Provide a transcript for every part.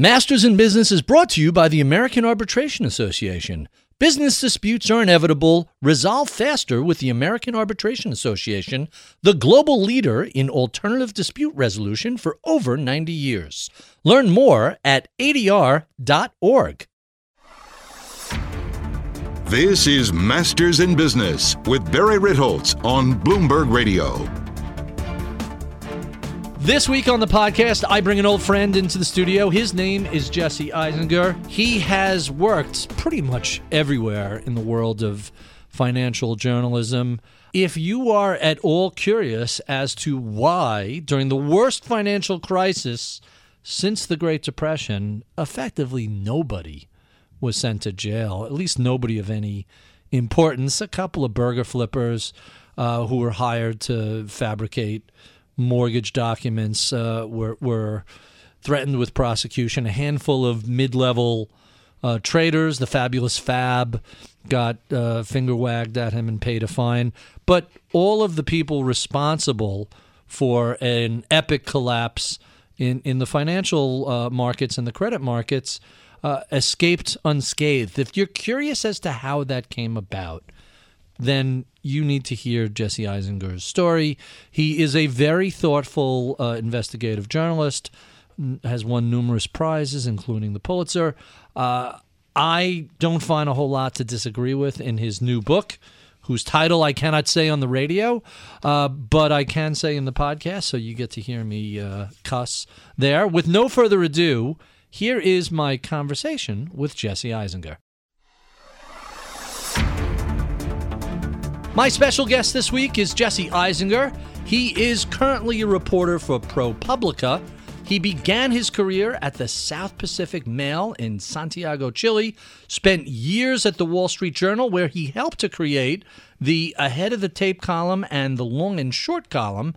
Masters in Business is brought to you by the American Arbitration Association. Business disputes are inevitable. Resolve faster with the American Arbitration Association, the global leader in alternative dispute resolution for over 90 years. Learn more at adr.org. This is Masters in Business with Barry Ritholtz on Bloomberg Radio. This week on the podcast, I bring an old friend into the studio. His name is Jesse Eisinger. He has worked pretty much everywhere in the world of financial journalism. If you are at all curious as to why, during the worst financial crisis since the Great Depression, effectively nobody was sent to jail, at least nobody of any importance, a couple of burger flippers uh, who were hired to fabricate mortgage documents uh, were, were threatened with prosecution. A handful of mid level uh, traders, the fabulous Fab, got uh, finger wagged at him and paid a fine. But all of the people responsible for an epic collapse in, in the financial uh, markets and the credit markets uh, escaped unscathed. If you're curious as to how that came about, then you need to hear Jesse Eisinger's story. He is a very thoughtful uh, investigative journalist, has won numerous prizes, including the Pulitzer. Uh, I don't find a whole lot to disagree with in his new book, whose title I cannot say on the radio, uh, but I can say in the podcast, so you get to hear me uh, cuss there. With no further ado, here is my conversation with Jesse Eisinger. My special guest this week is Jesse Eisinger. He is currently a reporter for ProPublica. He began his career at the South Pacific Mail in Santiago, Chile, spent years at the Wall Street Journal, where he helped to create the Ahead of the Tape column and the Long and Short column.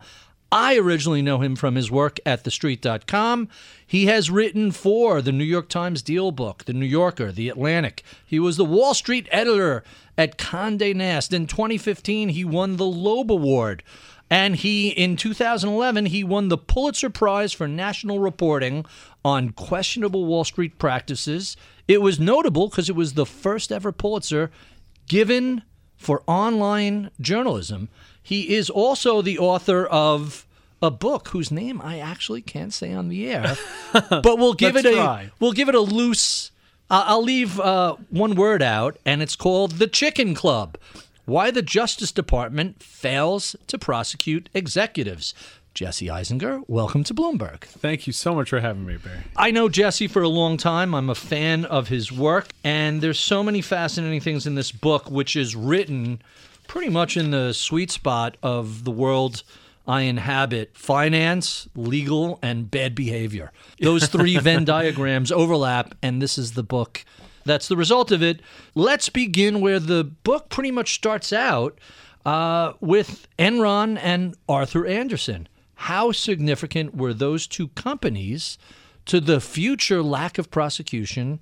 I originally know him from his work at TheStreet.com. He has written for the New York Times Deal Book, The New Yorker, The Atlantic. He was the Wall Street editor at Condé Nast. In 2015, he won the Loeb Award. And he, in 2011, he won the Pulitzer Prize for National Reporting on Questionable Wall Street Practices. It was notable because it was the first ever Pulitzer given for online journalism. He is also the author of a book whose name I actually can't say on the air, but we'll give it a try. we'll give it a loose I- I'll leave uh, one word out, and it's called the Chicken Club. Why the Justice Department fails to prosecute executives. Jesse Eisinger, welcome to Bloomberg. Thank you so much for having me, Barry. I know Jesse for a long time. I'm a fan of his work, and there's so many fascinating things in this book, which is written pretty much in the sweet spot of the world I inhabit finance, legal, and bad behavior. Those three Venn diagrams overlap, and this is the book. That's the result of it. Let's begin where the book pretty much starts out uh, with Enron and Arthur Andersen. How significant were those two companies to the future lack of prosecution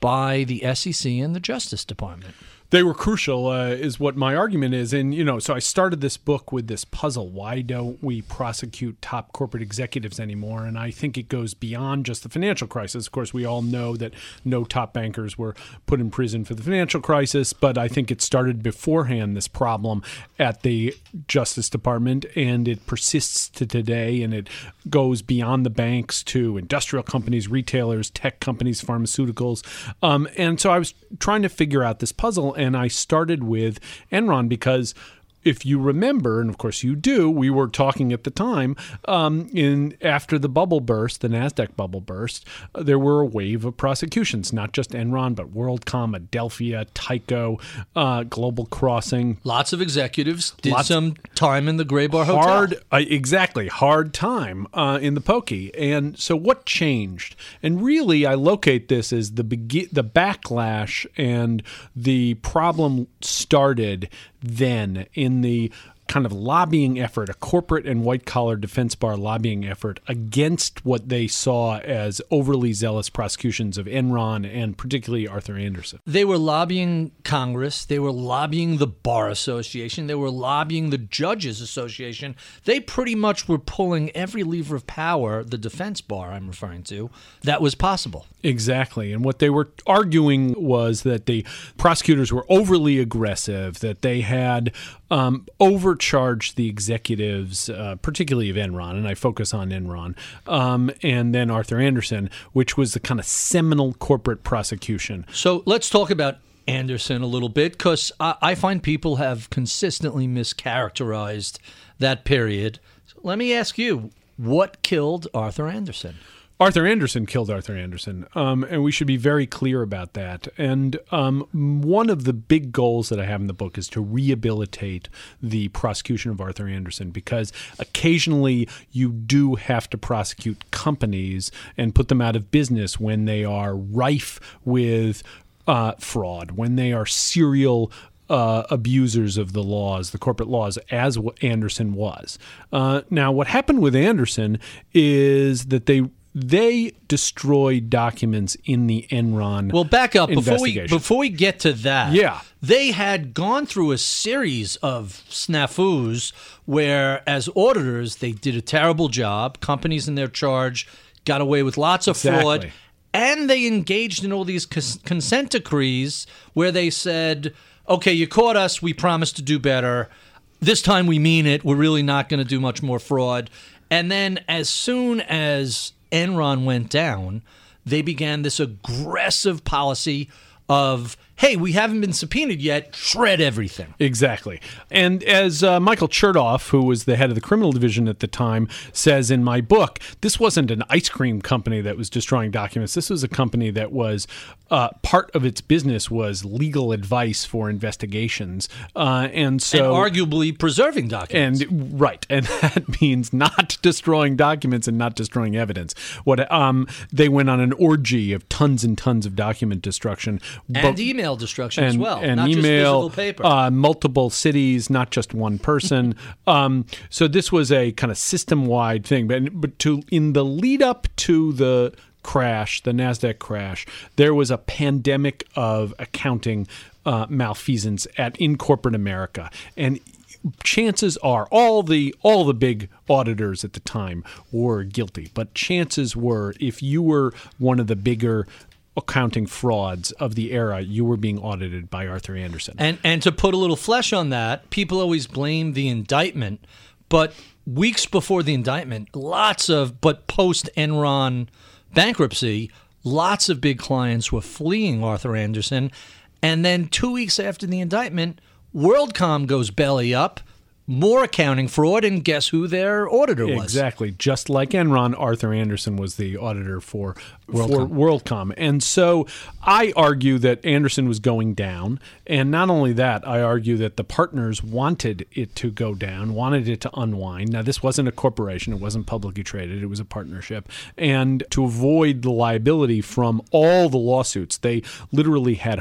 by the SEC and the Justice Department? They were crucial, uh, is what my argument is. And, you know, so I started this book with this puzzle. Why don't we prosecute top corporate executives anymore? And I think it goes beyond just the financial crisis. Of course, we all know that no top bankers were put in prison for the financial crisis, but I think it started beforehand, this problem at the Justice Department, and it persists to today, and it goes beyond the banks to industrial companies, retailers, tech companies, pharmaceuticals. Um, and so I was trying to figure out this puzzle and I started with Enron because if you remember, and of course you do, we were talking at the time um, in after the bubble burst, the Nasdaq bubble burst, uh, there were a wave of prosecutions, not just Enron, but WorldCom, Adelphia, Tyco, uh, Global Crossing. Lots of executives did Lots- some time in the Gray Bar Hotel. hard uh, exactly hard time uh, in the pokey and so what changed and really i locate this as the begi- the backlash and the problem started then in the kind of lobbying effort, a corporate and white collar defense bar lobbying effort against what they saw as overly zealous prosecutions of Enron and particularly Arthur Andersen. They were lobbying Congress, they were lobbying the Bar Association, they were lobbying the Judges Association. They pretty much were pulling every lever of power, the defense bar I'm referring to, that was possible. Exactly. And what they were arguing was that the prosecutors were overly aggressive, that they had um, overcharged the executives, uh, particularly of Enron, and I focus on Enron, um, and then Arthur Andersen, which was the kind of seminal corporate prosecution. So let's talk about Andersen a little bit because I, I find people have consistently mischaracterized that period. So let me ask you what killed Arthur Andersen? Arthur Andersen killed Arthur Andersen, um, and we should be very clear about that. And um, one of the big goals that I have in the book is to rehabilitate the prosecution of Arthur Andersen because occasionally you do have to prosecute companies and put them out of business when they are rife with uh, fraud, when they are serial uh, abusers of the laws, the corporate laws, as Andersen was. Uh, now, what happened with Andersen is that they they destroyed documents in the Enron. Well, back up before we before we get to that. Yeah, they had gone through a series of snafus where, as auditors, they did a terrible job. Companies in their charge got away with lots of exactly. fraud, and they engaged in all these consent decrees where they said, "Okay, you caught us. We promise to do better." This time we mean it. We're really not going to do much more fraud. And then, as soon as Enron went down, they began this aggressive policy of hey, we haven't been subpoenaed yet, shred everything. Exactly. And as uh, Michael Chertoff, who was the head of the criminal division at the time, says in my book, this wasn't an ice cream company that was destroying documents. This was a company that was uh, part of its business was legal advice for investigations. Uh, and so. And arguably preserving documents. And right. And that means not destroying documents and not destroying evidence. What um, They went on an orgy of tons and tons of document destruction. And email email destruction and, as well, and not email, just paper. Uh, multiple cities, not just one person. um, so this was a kind of system wide thing. But but to in the lead up to the crash, the Nasdaq crash, there was a pandemic of accounting uh, malfeasance at in corporate America, and chances are all the all the big auditors at the time were guilty but chances were if you were one of the bigger accounting frauds of the era, you were being audited by Arthur Andersen. And and to put a little flesh on that, people always blame the indictment, but weeks before the indictment, lots of but post Enron bankruptcy, lots of big clients were fleeing Arthur Andersen, and then 2 weeks after the indictment, WorldCom goes belly up more accounting fraud, and guess who their auditor was? Exactly. Just like Enron, Arthur Andersen was the auditor for WorldCom. for WorldCom. And so I argue that Andersen was going down. And not only that, I argue that the partners wanted it to go down, wanted it to unwind. Now, this wasn't a corporation, it wasn't publicly traded, it was a partnership. And to avoid the liability from all the lawsuits, they literally had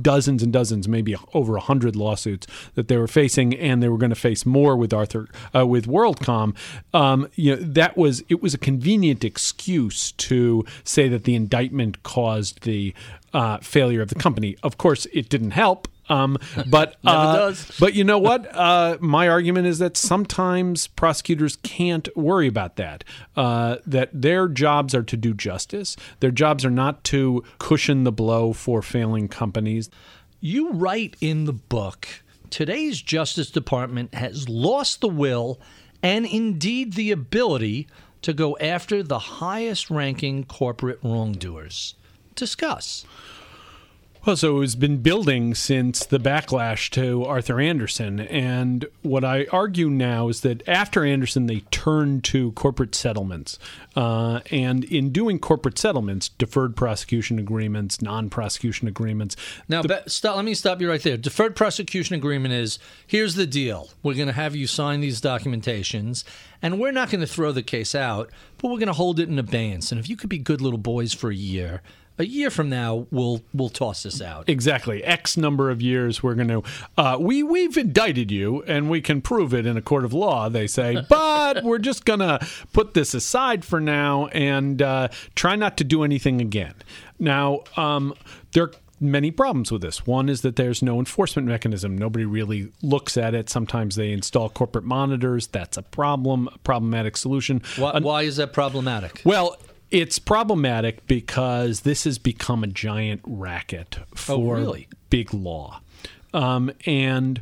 dozens and dozens, maybe over a hundred lawsuits that they were facing, and they were going to face more with Arthur uh, with WorldCom. Um, you know, that was it was a convenient excuse to say that the indictment caused the uh, failure of the company. Of course, it didn't help. Um, but uh, but you know what? Uh, my argument is that sometimes prosecutors can't worry about that. Uh, that their jobs are to do justice. Their jobs are not to cushion the blow for failing companies. You write in the book. Today's Justice Department has lost the will and indeed the ability to go after the highest ranking corporate wrongdoers. Discuss. Well, so it's been building since the backlash to Arthur Andersen. And what I argue now is that after Andersen, they turned to corporate settlements. Uh, and in doing corporate settlements, deferred prosecution agreements, non prosecution agreements. Now, the, stop, let me stop you right there. Deferred prosecution agreement is here's the deal we're going to have you sign these documentations, and we're not going to throw the case out, but we're going to hold it in abeyance. And if you could be good little boys for a year, a year from now we'll we'll toss this out. Exactly. X number of years, we're going to. Uh, we we've indicted you, and we can prove it in a court of law. They say, but we're just going to put this aside for now and uh, try not to do anything again. Now, um, there are many problems with this. One is that there's no enforcement mechanism. Nobody really looks at it. Sometimes they install corporate monitors. That's a problem, a problematic solution. Why, why is that problematic? Well, it's problematic because this has become a giant racket for really? big law. Um, and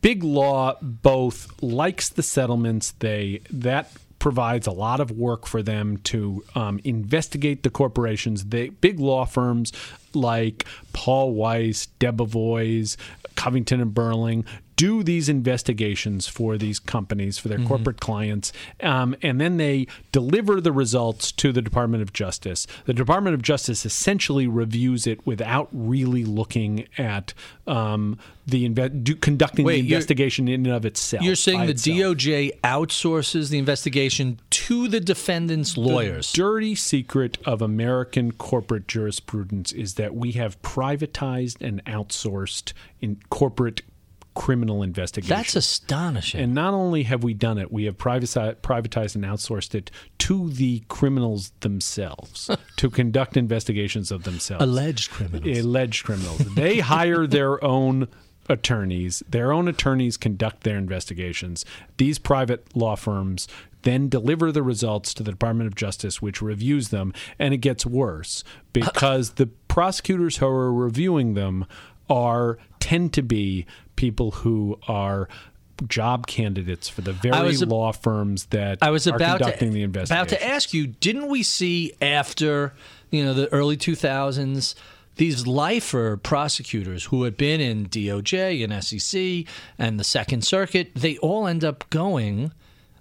big law both likes the settlements they that provides a lot of work for them to um, investigate the corporations. They, big law firms like Paul Weiss, Debevoise, Covington and Burling do these investigations for these companies, for their Mm-hmm. corporate clients, um, and then they deliver the results to the Department of Justice. The Department of Justice essentially reviews it without really looking at um, the inve- do, conducting Wait, the investigation in and of itself. You're saying the itself. DOJ outsources the investigation to the defendant's lawyers. The dirty secret of American corporate jurisprudence is that we have privatized and outsourced in corporate criminal investigation. That's astonishing. and not only have we done it, we have privatized, privatized and outsourced it to the criminals themselves to conduct investigations of themselves. Alleged criminals. Alleged criminals. they hire their own attorneys. Their own attorneys conduct their investigations. These private law firms then deliver the results to the Department of Justice, which reviews them. And it gets worse because the prosecutors who are reviewing them are tend to be people who are job candidates for the very ab- law firms that I was about conducting to the about to ask you. Didn't we see after you know the early 2000s these lifer prosecutors who had been in DOJ and SEC and the Second Circuit? They all end up going.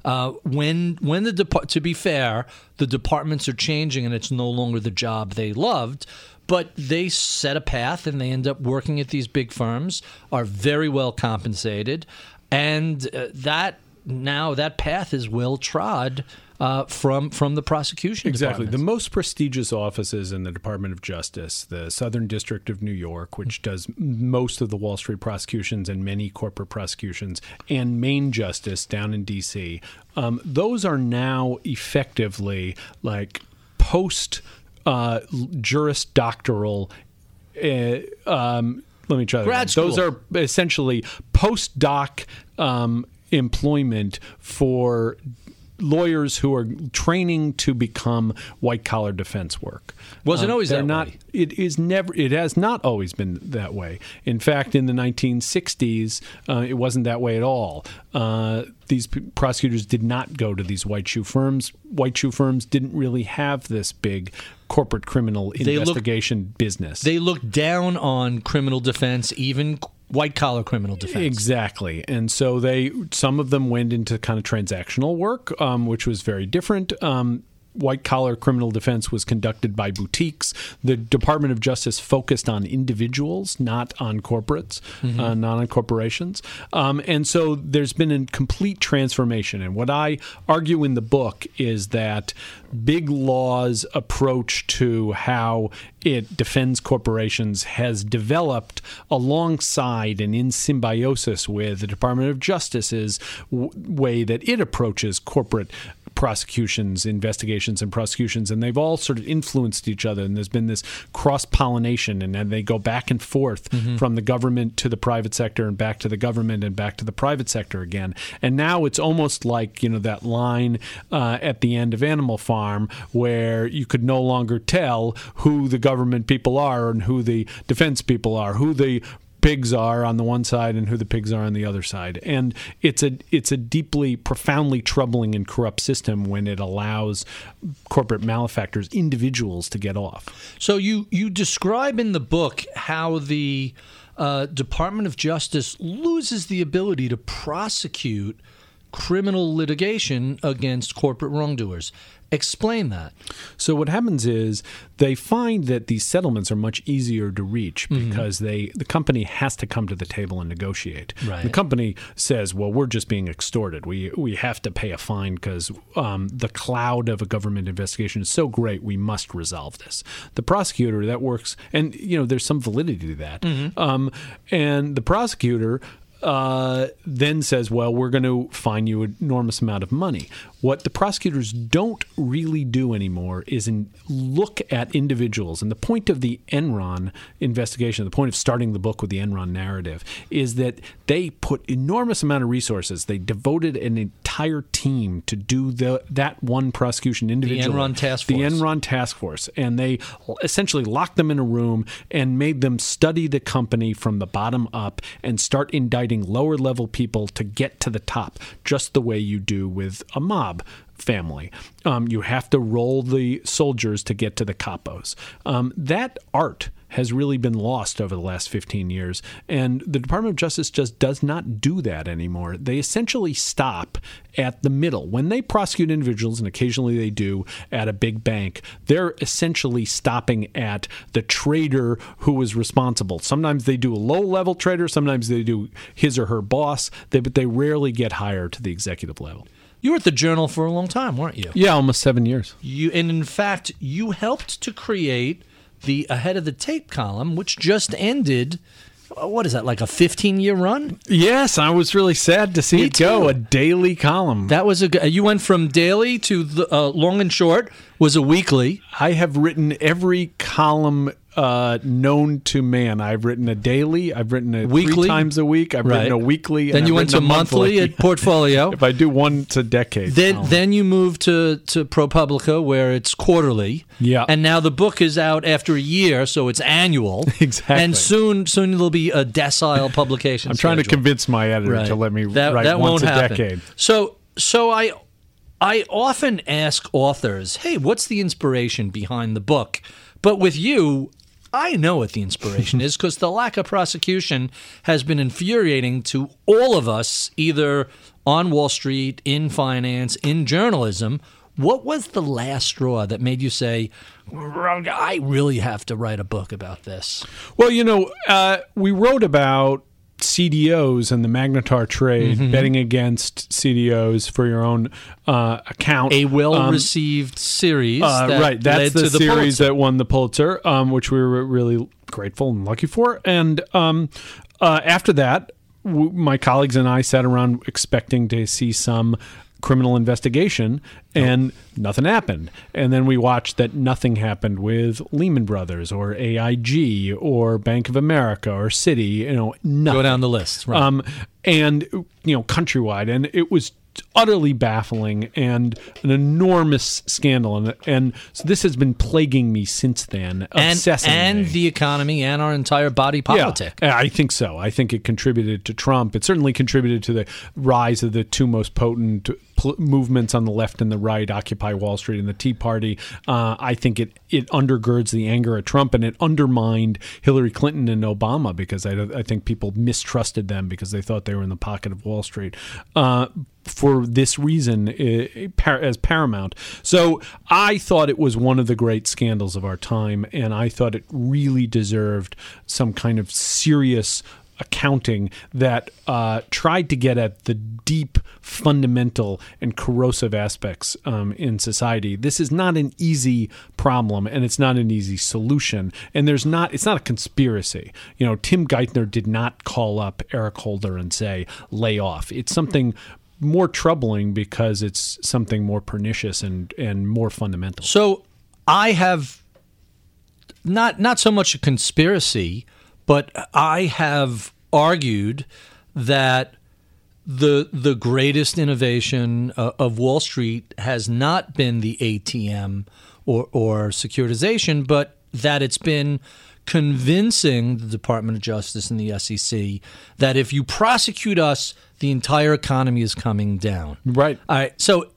Uh, when when the depart to be fair, the departments are changing and it's no longer the job they loved, but they set a path and they end up working at these big firms, are very well compensated, and uh, that now that path is well trod uh, from from the prosecution Exactly. The most prestigious offices in the Department of Justice, the Southern District of New York, which does most of the Wall Street prosecutions and many corporate prosecutions, and Main Justice down in D.C., um, those are now effectively like post uh, juris doctoral. Uh, um, let me try that. Grad. Those are essentially postdoc um, employment for lawyers who are training to become white collar defense work. Wasn't Um, always they're that not, way. It is never. It has not always been that way. In fact, in the 1960s, uh, it wasn't that way at all. Uh, these p- prosecutors did not go to these white shoe firms. White shoe firms didn't really have this big corporate criminal look- investigation business. They looked down on criminal defense, even white collar criminal defense. Exactly, and so they some of them went into kind of transactional work, um, which was very different. Um, White collar criminal defense was conducted by boutiques. The Department of Justice focused on individuals, not on corporates, uh, not on corporations. Um, and so there's been a complete transformation. And what I argue in the book is that big law's approach to how it defends corporations has developed alongside and in symbiosis with the Department of Justice's w- way that it approaches corporate prosecutions, investigations, and prosecutions, and they've all sort of influenced each other. And there's been this cross pollination, and then they go back and forth from the government to the private sector, and back to the government, and back to the private sector again. And now it's almost like you know that line uh, at the end of Animal Farm where you could no longer tell who the government people are and who the defense people are, who the pigs are on the one side and who the pigs are on the other side. And it's a it's a deeply profoundly troubling and corrupt system when it allows corporate malefactors individuals to get off. So you you describe in the book how the uh, Department of Justice loses the ability to prosecute criminal litigation against corporate wrongdoers. Explain that. So what happens is they find that these settlements are much easier to reach Mm-hmm. because they the company has to come to the table and negotiate. Right. The company says, "Well, we're just being extorted. We we have to pay a fine because um, the cloud of a government investigation is so great. We must resolve this." The prosecutor that works, and you know, there's some validity to that. Mm-hmm. Um, and the prosecutor uh, then says, "Well, we're going to fine you an enormous amount of money." What the prosecutors don't really do anymore is in look at individuals. And the point of the Enron investigation, the point of starting the book with the Enron narrative, is that they put enormous amount of resources. They devoted an entire team to do the that one prosecution individually. Enron task force. The. Enron task force, and they essentially locked them in a room and made them study the company from the bottom up and start indicting lower level people to get to the top, just the way you do with a mob family. Um, you have to roll the soldiers to get to the capos. Um, that art has really been lost over the last 15 years. And the Department of Justice just does not do that anymore. They essentially stop at the middle. When they prosecute individuals, and occasionally they do at a big bank, they're essentially stopping at the trader who was responsible. Sometimes they do a low level trader, sometimes they do his or her boss, they, but they rarely get higher to the executive level. You were at the Journal for a long time, weren't you? Yeah, almost seven years. You and in fact, you helped to create the Ahead of the Tape column, which just ended. uh, What is that? Like a 15 year run? Yes, I was really sad to see Me it go. A daily column. That was a You went from daily to the uh, long and short was a weekly. I have written every column uh, known to man. I've written a daily. I've written a Weekly? three times a week. I've written a weekly. Then and you I've went to a monthly at Portfolio. if I do one, a decade. Then, column. then you move to to ProPublica, where it's quarterly. Yeah. and now the book is out after a year, so it's annual. Exactly. And soon, soon there'll be a decile publication. I'm trying to convince my editor to let me that, write that once won't a happen. decade. So, so I, I often ask authors, "Hey, what's the inspiration behind the book?" But with you, I know what the inspiration is because the lack of prosecution has been infuriating to all of us, either on Wall Street, in finance, in journalism. What was the last straw that made you say, "I really have to write a book about this"? Well, you know, uh, we wrote about CDOs and the Magnetar trade, Mm-hmm. betting against CDOs for your own uh, account. A well-received series, Uh, that right, that's led the, to the series Pulitzer. that won the Pulitzer, um, which we were really grateful and lucky for. And um, uh, after that, w- my colleagues and I sat around expecting to see some criminal investigation, and nothing happened. And then we watched that nothing happened with Lehman Brothers or AIG or Bank of America or Citi. You know, nothing Go down the list. Right. um, and you know countrywide, and it was utterly baffling and an enormous scandal, and, and so this has been plaguing me since then, and, obsessing and me. the economy and our entire body politic. Yeah, I think so. I think it contributed to Trump. It certainly contributed to the rise of the two most potent pl- movements on the left and the right, Occupy Wall Street and the Tea Party. Uh, I think it it undergirds the anger at Trump, and it undermined Hillary Clinton and Obama because I, I think people mistrusted them because they thought they were in the pocket of Wall Street. Uh, for this reason, uh, as paramount. So I thought it was one of the great scandals of our time, and I thought it really deserved some kind of serious accounting that uh, tried to get at the deep, fundamental, and corrosive aspects um, in society. This is not an easy problem, and it's not an easy solution. And there's not. It's not a conspiracy. You know, Tim Geithner did not call up Eric Holder and say lay off. It's something more troubling because it's something more pernicious and and more fundamental. So I have not not so much a conspiracy, but I have argued that the the greatest innovation uh, of Wall Street has not been the ATM or or securitization, but that it's been convincing the Department of Justice and the SEC that if you prosecute us, the entire economy is coming down. Right. All right. So,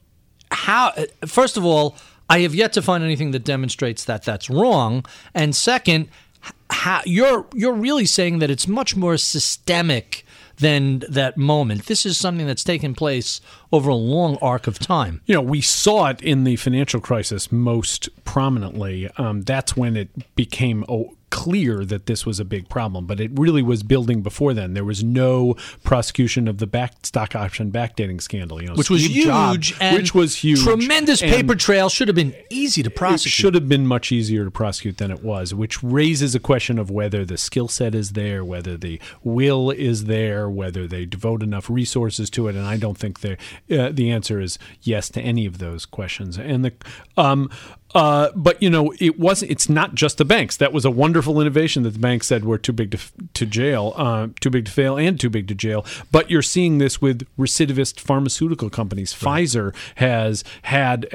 how? First of all, I have yet to find anything that demonstrates that that's wrong. And second, how you're you're really saying that it's much more systemic than that moment. This is something that's taken place over a long arc of time. You know, we saw it in the financial crisis most prominently. Um, that's when it became oh, clear that this was a big problem, but it really was building before then. There was no prosecution of the back stock option backdating scandal, you know, which was huge, and which was huge, Tremendous paper trail should have been easy to It prosecute. should have been much easier to prosecute than it was, which raises a question of whether the skill set is there, whether the will is there, whether they devote enough resources to it. And I don't think the uh, the answer is yes to any of those questions. And the um, uh, but you know, it wasn't. It's not just the banks. That was a wonderful innovation that the banks said were too big to to jail, uh, too big to fail, and too big to jail. But you're seeing this with recidivist pharmaceutical companies. Pfizer has had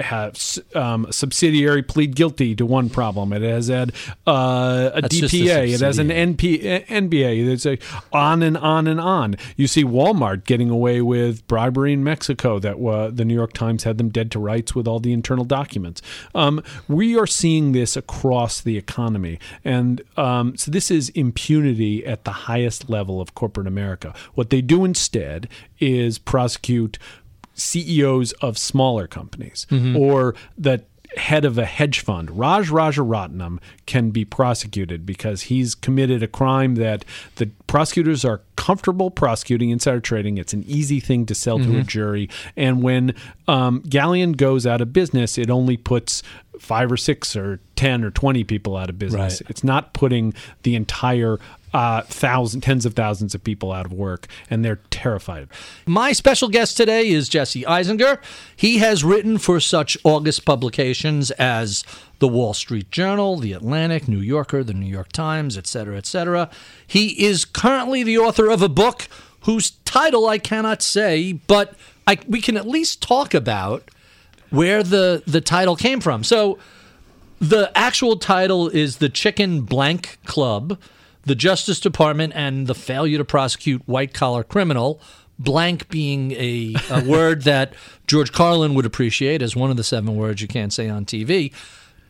um, a subsidiary plead guilty to one problem. It has had uh, a That's just a DPA. It has an. NP, NPA. There's a on and on and on. You see Walmart getting away with bribery in Mexico. That uh, the New York Times had them dead to rights with all the internal documents. Um, we are seeing this across the economy, and um, so this is impunity at the highest level of corporate America. What they do instead is prosecute CEOs of smaller companies or the head of a hedge fund. Raj Rajaratnam can be prosecuted because he's committed a crime that the prosecutors are comfortable prosecuting insider trading. It's an easy thing to sell to a jury. And when um, Galleon goes out of business, it only puts five or six or 10 or 20 people out of business. Right. It's not putting the entire uh, tens of thousands of people out of work, and they're terrified. My special guest today is Jesse Eisinger. He has written for such August publications as the Wall Street Journal, the Atlantic, New Yorker, the New York Times, etc., etc. He is currently the author of a book whose title I cannot say, but I, we can at least talk about where the, the title came from. So the actual title is The Chicken Blank Club, the Justice Department, and the failure to prosecute white collar criminal. Blank being a, a word that George Carlin would appreciate as one of the seven words you can't say on TV.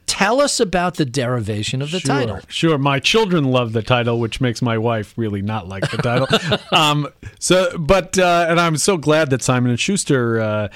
Tell us about the derivation of the sure, title. Sure. My children love the title, which makes my wife really not like the title. um, so, but uh, and I'm so glad that Simon and Schuster uh,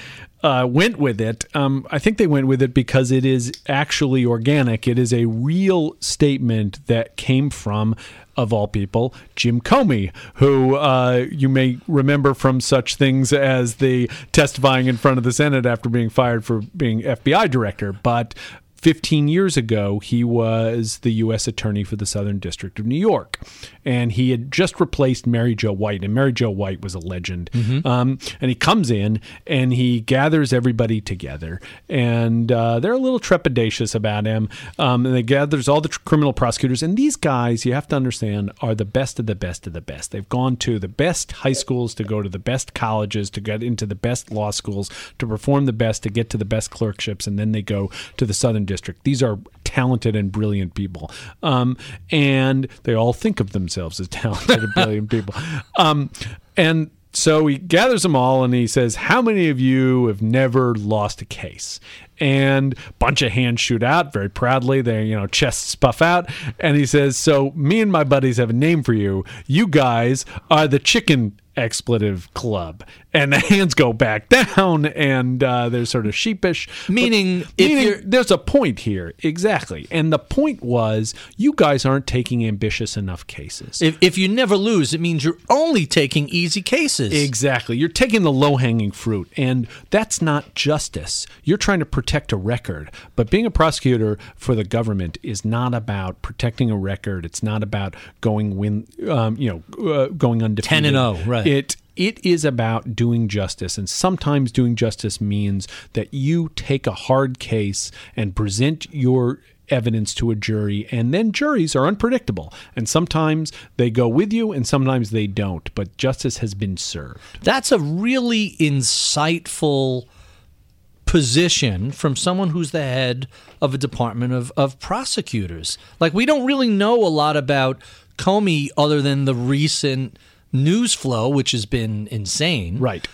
uh, went with it. Um, I think they went with it because it is actually organic. It is a real statement that came from. Of all people, Jim Comey, who uh, you may remember from such things as the testifying in front of the Senate after being fired for being FBI director. But 15 years ago, he was the U.S. Attorney for the Southern District of New York. And he had just replaced Mary Jo White. And Mary Jo White was a legend. Um, and he comes in and he gathers everybody together. And uh, they're a little trepidatious about him. Um, and he gathers all the tr- criminal prosecutors. And these guys, you have to understand, are the best of the best of the best. They've gone to the best high schools to go to the best colleges, to get into the best law schools, to perform the best, to get to the best clerkships. And then they go to the Southern District. These are talented and brilliant people. Um, and they all think of themselves as talented and brilliant people. Um, and so he gathers them all and he says, How many of you have never lost a case? And bunch of hands shoot out very proudly. Their you know chests puff out, and he says, "So me and my buddies have a name for you. You guys are the chicken expletive club." And the hands go back down, and uh, they're sort of sheepish. Meaning, But- if meaning you're- there's a point here, exactly. And the point was, you guys aren't taking ambitious enough cases. If, if you never lose, it means you're only taking easy cases. Exactly. You're taking the low hanging fruit, and that's not justice. You're trying to protect a record. But being a prosecutor for the government is not about protecting a record. It's not about going win, um, you know, uh, going undefeated. 10 and 0, right. It it is about doing justice, and sometimes doing justice means that you take a hard case and present your evidence to a jury and then juries are unpredictable and sometimes they go with you and sometimes they don't but justice has been served That's a really insightful position from someone who's the head of a department of, of prosecutors. Like, we don't really know a lot about Comey other than the recent news flow, which has been insane. right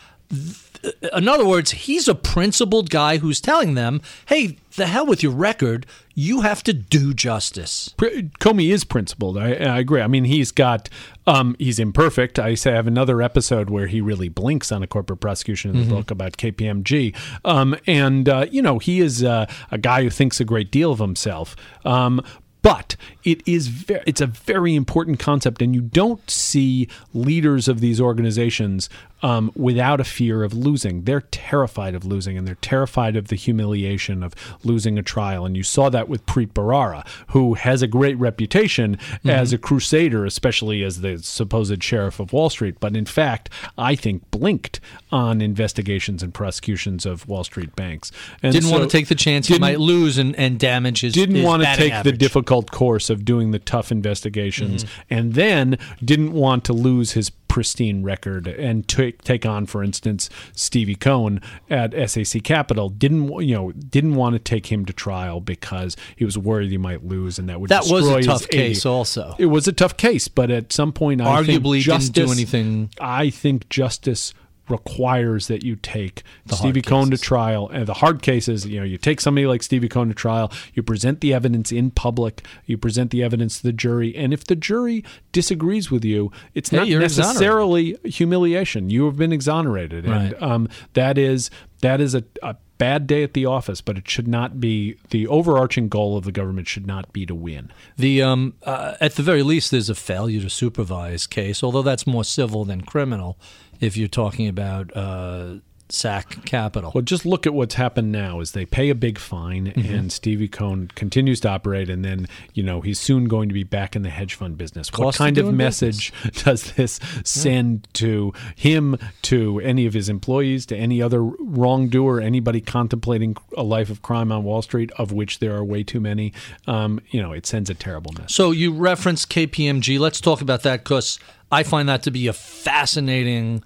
in other words, he's a principled guy who's telling them, "Hey, the hell with your record. You have to do justice." Comey is principled. I, I agree. I mean, he's got um, he's imperfect. I say I have another episode where he really blinks on a corporate prosecution in the mm-hmm. book about KPMG, um, and uh, you know he is uh, a guy who thinks a great deal of himself. Um, but it is very, it's a very important concept, and you don't see leaders of these organizations um, without a fear of losing. They're terrified of losing, and they're terrified of the humiliation of losing a trial. And you saw that with Preet Bharara, who has a great reputation mm-hmm. as a crusader, especially as the supposed sheriff of Wall Street. But in fact, I think blinked on investigations and prosecutions of Wall Street banks. And didn't so want to take the chance he might lose and, and damage his. Didn't his want to take average. the difficult course of doing the tough investigations, mm-hmm. and then didn't want to lose his pristine record and take take on, for instance, Stevie Cohen at SAC Capital. Didn't you know? Didn't want to take him to trial because he was worried he might lose, and that would that was a tough 80. case. Also, it was a tough case, but at some point, I arguably justice, didn't do anything. I think justice requires that you take the Stevie Cohen to trial. And the hard cases, you know, you take somebody like Stevie Cohen to trial, you present the evidence in public, you present the evidence to the jury, and if the jury disagrees with you, it's yeah, not necessarily humiliation. You have been exonerated, right. and um, that is that is a, a bad day at the office, but it should not be the overarching goal of the government should not be to win. The um, uh, at the very least, there's a failure to supervise case, although that's more civil than criminal if you're talking about uh, SAC Capital. Well, just look at what's happened now is they pay a big fine mm-hmm. and Stevie Cohen continues to operate and then, you know, he's soon going to be back in the hedge fund business. Cost what kind of, of message business. does this send yeah. to him, to any of his employees, to any other wrongdoer, anybody contemplating a life of crime on Wall Street, of which there are way too many? Um, you know, it sends a terrible message. So you referenced KPMG. Let's talk about that because I find that to be a fascinating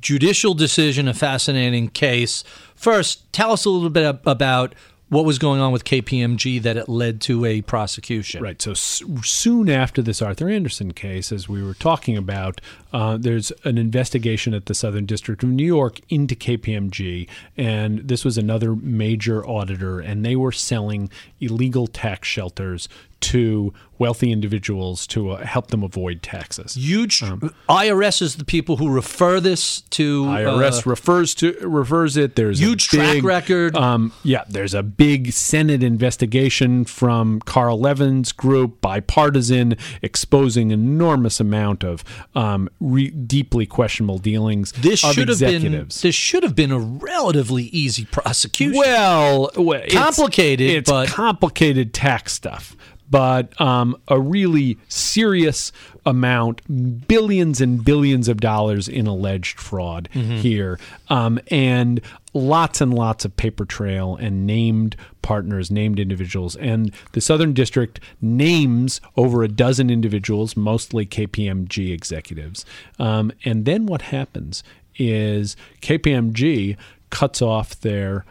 judicial decision, a fascinating case. First, tell us a little bit about what was going on with KPMG that it led to a prosecution. Right. So soon after this Arthur Andersen case, as we were talking about, uh, there's an investigation at the Southern District of New York into KPMG, and this was another major auditor, and they were selling illegal tax shelters to wealthy individuals to uh, help them avoid taxes. Huge um, IRS is the people who refer this to IRS uh, refers to refers it. There's huge big, track record. Um, yeah, there's a big Senate investigation from Carl Levin's group, bipartisan, exposing enormous amount of um, re- deeply questionable dealings. This should have been this should have been a relatively easy prosecution. Well, well complicated, it's, it's but complicated tax stuff but um, a really serious amount, billions and billions of dollars in alleged fraud mm-hmm. here, um, and lots and lots of paper trail and named partners, named individuals. And the Southern District names over a dozen individuals, mostly KPMG executives. Um, and then what happens is KPMG cuts off their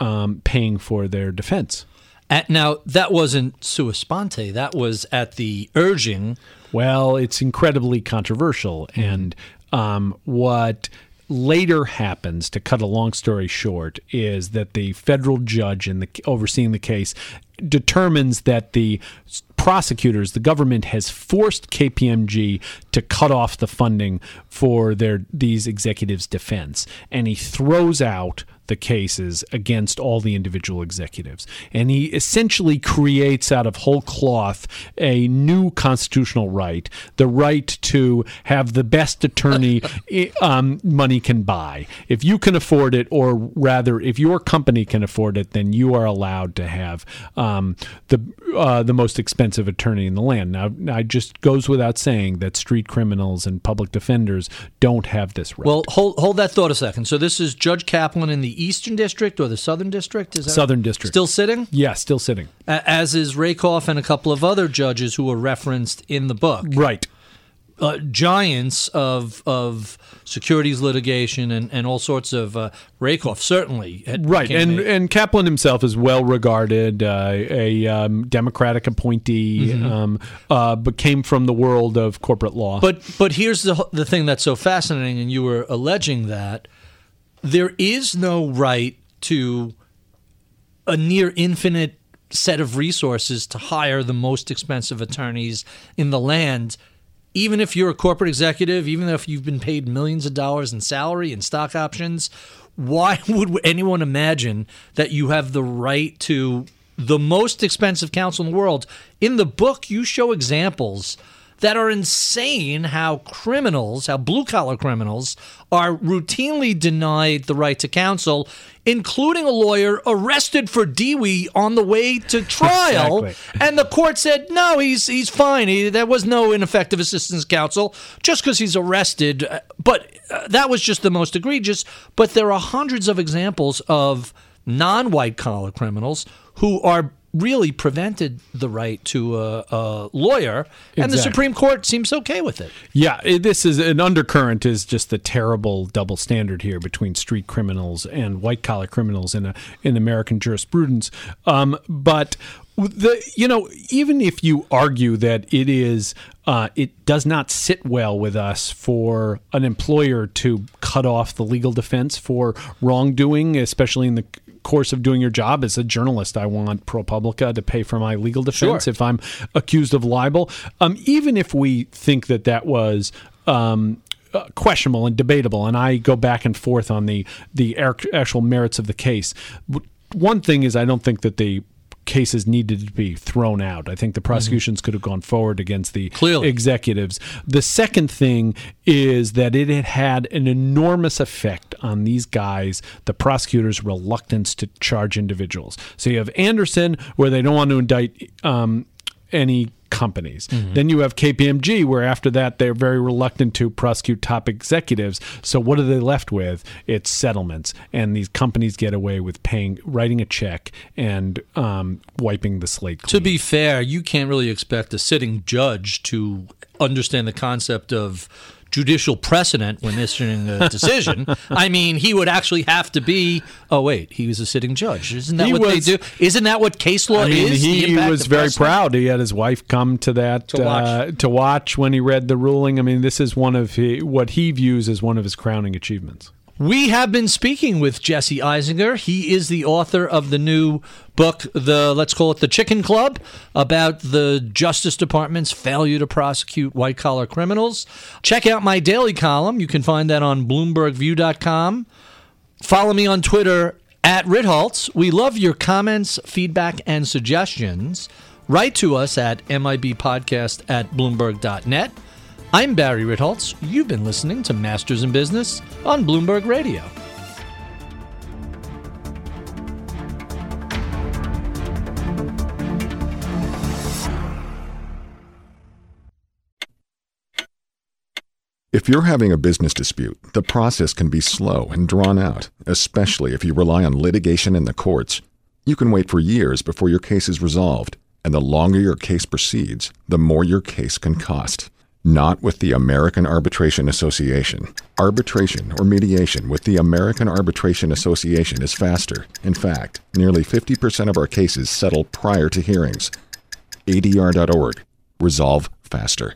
um, paying for their defense. At, now, that wasn't sua sponte. That was at the urging. Well, it's incredibly controversial. Mm-hmm. And um, what later happens, to cut a long story short, is that the federal judge in the overseeing the case determines that the prosecutors, the government has forced KPMG to cut off the funding for their these executives' defense, and he throws out the cases against all the individual executives. And he essentially creates out of whole cloth a new constitutional right the right to have the best attorney um, money can buy. If you can afford it, or rather, if your company can afford it, then you are allowed to have um, the, uh, the most expensive attorney in the land. Now, it just goes without saying that street criminals and public defenders don't have this right. Well, hold, hold that thought a second. So, this is Judge Kaplan in the Eastern District or the Southern District? Is that Southern District still sitting? Yeah, still sitting. As is Rakoff and a couple of other judges who were referenced in the book. Right. Uh, giants of of securities litigation and, and all sorts of uh, Rakoff certainly right and a, and Kaplan himself is well regarded uh, a um, Democratic appointee mm-hmm. um, uh, but came from the world of corporate law but but here's the the thing that's so fascinating and you were alleging that there is no right to a near infinite set of resources to hire the most expensive attorneys in the land. Even if you're a corporate executive even if you've been paid millions of dollars in salary and stock options why would anyone imagine that you have the right to the most expensive counsel in the world? In the book you show examples that are insane how criminals, how blue collar criminals, are routinely denied the right to counsel, including a lawyer arrested for DWI on the way to trial. Exactly. And the court said, no, he's, he's fine. He, there was no ineffective assistance counsel just because he's arrested. Uh, But uh, that was just the most egregious. But there are hundreds of examples of non white collar criminals who are really prevented the right to a, a lawyer, and the Supreme Court seems okay with it. Yeah, it, this is an undercurrent is just the terrible double standard here between street criminals and white collar criminals in a, in American jurisprudence. Um, but the you know even if you argue that it is uh, it does not sit well with us for an employer to cut off the legal defense for wrongdoing, especially in the course of doing your job as a journalist. I want ProPublica to pay for my legal defense Sure. if I'm accused of libel. Um, even if we think that that was um, uh, questionable and debatable, and I go back and forth on the the actual merits of the case. One thing is, I don't think that the cases needed to be thrown out. I think the prosecutions could have gone forward against the Clearly. executives. The second thing is that it had had an enormous effect on these guys, the prosecutors' reluctance to charge individuals. So you have Andersen, where they don't want to indict um, any companies. Then you have KPMG, where after that they're very reluctant to prosecute top executives. So what are they left with? It's settlements, and these companies get away with paying, writing a check, and um, wiping the slate clean. To be fair, you can't really expect a sitting judge to understand the concept of judicial precedent when issuing a decision. I mean, he would actually have to be. Oh wait, he was a sitting judge. Isn't that He what was- they do? Isn't that what case law I mean, is? The he was very precedent? proud. He had his wife come to that To watch. Uh, to watch when he read the ruling. I mean, this is one of he, what he views as one of his crowning achievements. We have been speaking with Jesse Eisinger. He is the author of the new book, the let's call it the Chicken Club, about the Justice Department's failure to prosecute white collar criminals. Check out my daily column. You can find that on BloombergView.com. Follow me on Twitter at Ritholtz. We love your comments, feedback, and suggestions. Write to us at MIBpodcast at Bloomberg.net. I'm Barry Ritholtz. You've been listening to Masters in Business on Bloomberg Radio. If you're having a business dispute, the process can be slow and drawn out, especially if you rely on litigation in the courts. You can wait for years before your case is resolved, and the longer your case proceeds, the more your case can cost. Not with the American Arbitration Association. Arbitration or mediation with the American Arbitration Association is faster. In fact, nearly 50% of our cases settle prior to hearings. ADR.org. Resolve faster.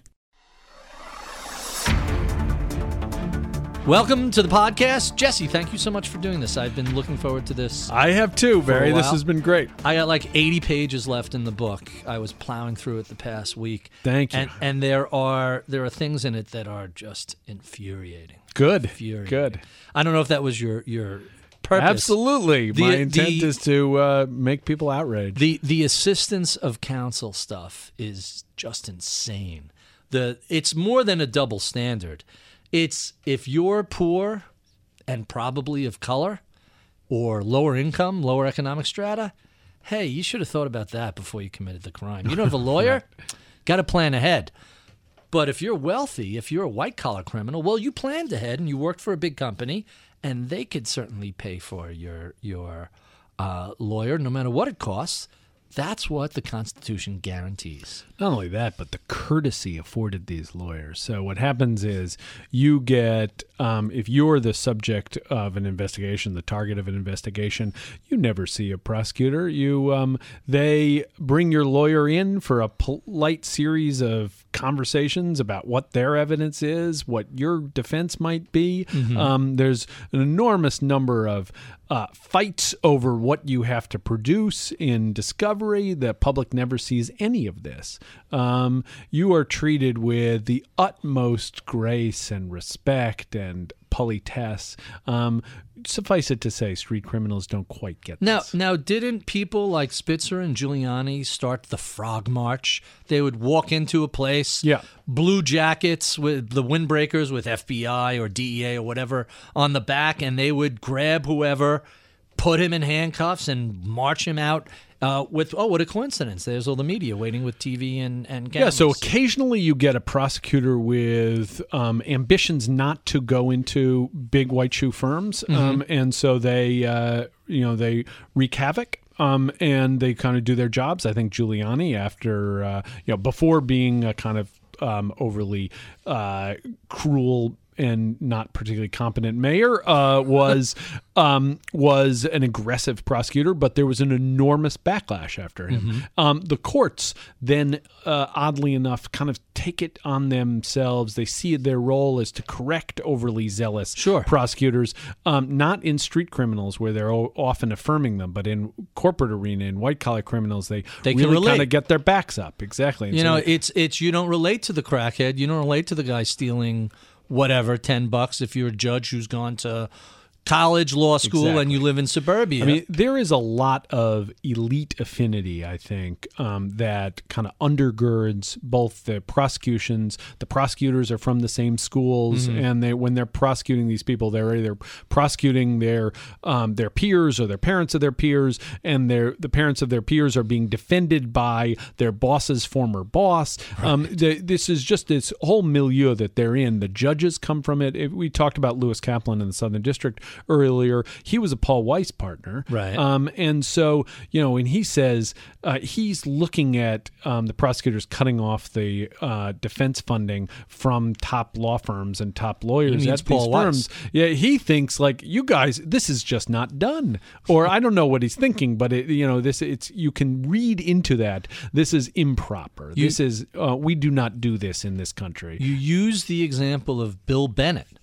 Welcome to the podcast. Jesse, thank you so much for doing this. I've been looking forward to this. I have too, Barry. This has been great. I got like 80 pages left in the book. I was plowing through it the past week. Thank you. And, and there are there are things in it that are just infuriating. Good. Infuriating. Good. I don't know if that was your your purpose. Absolutely. The- My intent the- is to uh, make people outraged. The the assistance of counsel stuff is just insane. The it's more than a double standard. It's if you're poor and probably of color or lower income, lower economic strata, hey, you should have thought about that before you committed the crime. You don't have a lawyer? Got to plan ahead. But if you're wealthy, if you're a white collar criminal, well, you planned ahead and you worked for a big company, and they could certainly pay for your your uh, lawyer, no matter what it costs. That's what the Constitution guarantees. Not only that, but the courtesy afforded these lawyers. So what happens is you get, um, if you're the subject of an investigation, the target of an investigation, you never see a prosecutor. You, um, they bring your lawyer in for a polite series of conversations about what their evidence is, what your defense might be. Um, there's an enormous number of uh, fights over what you have to produce in discovery. The public never sees any of this. Um, you are treated with the utmost grace and respect and politesse. Um, suffice it to say, street criminals don't quite get Now, this. now, didn't people like Spitzer and Giuliani start the Frog March? They would walk into a place, Yeah. blue jackets with the windbreakers with FBI or DEA or whatever on the back, and they would grab whoever, put him in handcuffs, and march him out. Uh, with oh, what a coincidence! There's all the media waiting with TV and and Yeah, so occasionally you get a prosecutor with um, ambitions not to go into big white shoe firms, um, and so they, uh, you know, they wreak havoc. Um, and they kind of do their jobs. I think Giuliani, after uh, you know, before being a kind of um, overly uh, cruel and not particularly competent mayor uh, was um, was an aggressive prosecutor, but there was an enormous backlash after him. Um, the courts then, uh, oddly enough, kind of take it on themselves. They see their role as to correct overly zealous Sure. prosecutors, um, not in street criminals where they're o- often affirming them, but in corporate arena in white collar criminals, they, They can really kind of get their backs up. Exactly. And You so know, it's it's you don't relate to the crackhead. You don't relate to the guy stealing whatever ten bucks if you're a judge who's gone to college, law school, and you live in suburbia. I mean, there is a lot of elite affinity, I think, um, that kind of undergirds both the prosecutions. The prosecutors are from the same schools, and they when they're prosecuting these people, they're either prosecuting their um, their peers or their parents of their peers, and their the parents of their peers are being defended by their boss's former boss. Um, the, this is just this whole milieu that they're in. The judges come from it. If we talked about Lewis Kaplan in the Southern District earlier. He was a Paul Weiss partner, Right. Um, and so you know, when he says uh, he's looking at um, the prosecutors cutting off the uh, defense funding from top law firms and top lawyers at Paul these Weiss. yeah, he thinks like you guys, this is just not done, or I don't know what he's thinking, but it, you know, this it's you can read into that. This is improper. this is uh, we do not do this in this country. you use the example of Bill Bennett,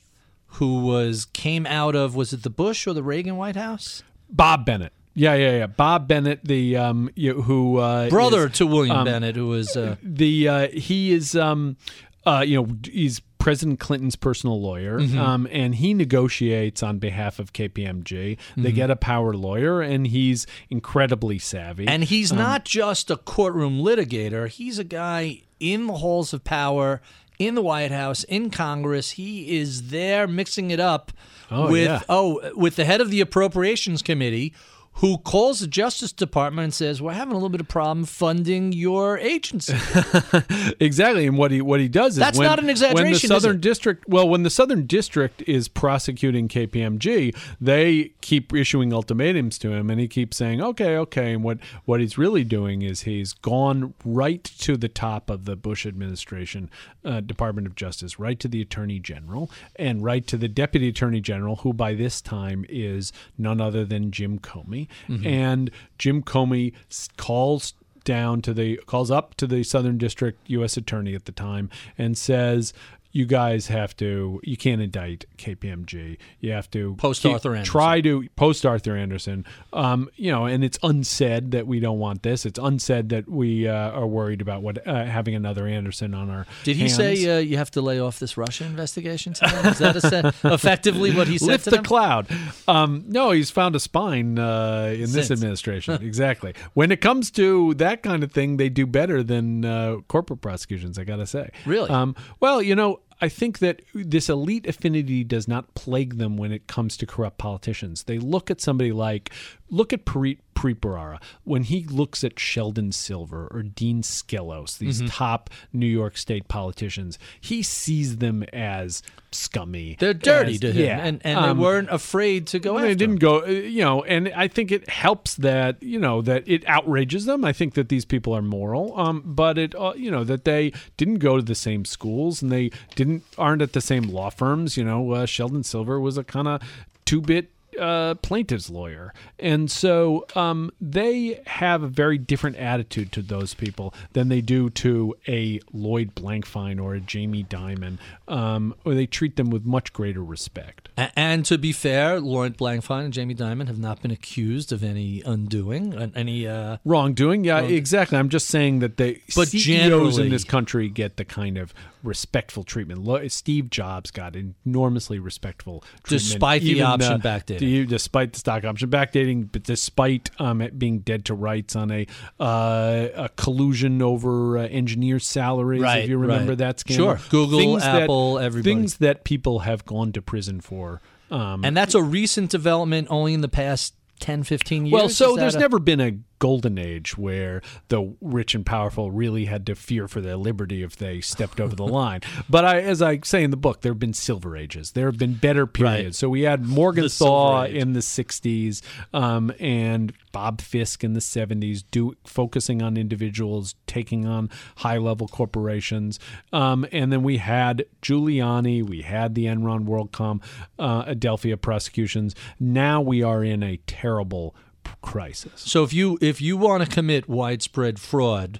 who was came out of was it the Bush or the Reagan White House? Bob Bennett. Yeah, yeah, yeah. Bob Bennett, the um, you, who uh, Brother is- to William Bennett, who was uh, the uh, he is um, uh, you know he's President Clinton's personal lawyer, Mm-hmm. um, and he negotiates on behalf of KPMG. They Mm-hmm. get a power lawyer, and he's incredibly savvy. And he's not just a courtroom litigator, he's a guy in the halls of power, in the White House, in Congress. He is there mixing it up Oh, with yeah. oh with the head of the appropriations committee who calls the Justice Department and says, We're having a little bit of problem funding your agency. exactly, and what he what he does is That's when, not an exaggeration. When the Southern? District, well, when the Southern District is prosecuting KPMG, they keep issuing ultimatums to him, and he keeps saying, "Okay, okay." And what what he's really doing is he's gone right to the top of the Bush administration, uh, Department of Justice, right to the Attorney General, and right to the Deputy Attorney General, who by this time is none other than Jim Comey, Mm-hmm. and Jim Comey calls down to the calls up to the Southern District U.S. Attorney at the time and says, "You guys have to. You can't indict KPMG. You have to Post keep- Arthur Andersen. Try to post Arthur Andersen. Um, you know, and it's unsaid that we don't want this. It's unsaid that we uh, are worried about what uh, having another Andersen on our. Did he hands. say uh, you have to lay off this Russia investigation to them? Is that a se- effectively what he said lift the cloud. Um, no, he's found a spine uh, in this administration. exactly. When it comes to that kind of thing, they do better than uh, corporate prosecutions. I gotta say. Really? Um, well, you know. I think that this elite affinity does not plague them when it comes to corrupt politicians. They look at somebody like, look at Preet, Bharara, when he looks at Sheldon Silver or Dean Skelos, these top New York State politicians, he sees them as scummy. They're dirty as- to him, yeah, and, and um, they weren't afraid to go they didn't him. go, uh, you know, and I think it helps that you know that it outrages them. I think that these people are moral, um, but it, uh, you know, that they didn't go to the same schools and they didn't aren't at the same law firms. You know, uh, Sheldon Silver was a kind of two bit. Uh, plaintiff's lawyer, and so um, they have a very different attitude to those people than they do to a Lloyd Blankfein or a Jamie Dimon, um, or they treat them with much greater respect. And to be fair, Laurent Blankfein and Jamie Dimon have not been accused of any undoing, any. Uh, wrongdoing. Yeah, exactly. I'm just saying that the But CEOs in this country get the kind of respectful treatment. Steve Jobs got enormously respectful treatment, Despite the option uh, backdating. the- despite the stock option backdating, but despite um, it being dead to rights on a, uh, a collusion over uh, engineer salaries. Right, if you remember right. that scandal, Sure. Google, Things that- Apple, everybody. things that people have gone to prison for. Um, and that's a recent development only in the past 10, 15 years. well, so there's a- never been a golden age where the rich and powerful really had to fear for their liberty if they stepped over the line. But I, as I say in the book, there have been silver ages. There have been better periods. So we had Morgenthau Silver in the '60s um, and Bob Fiske in the '70s, do focusing on individuals taking on high-level corporations. Um, and then we had Giuliani. We had the Enron, WorldCom, uh, Adelphia prosecutions. Now we are in a terrible crisis. So if you if you want to commit widespread fraud,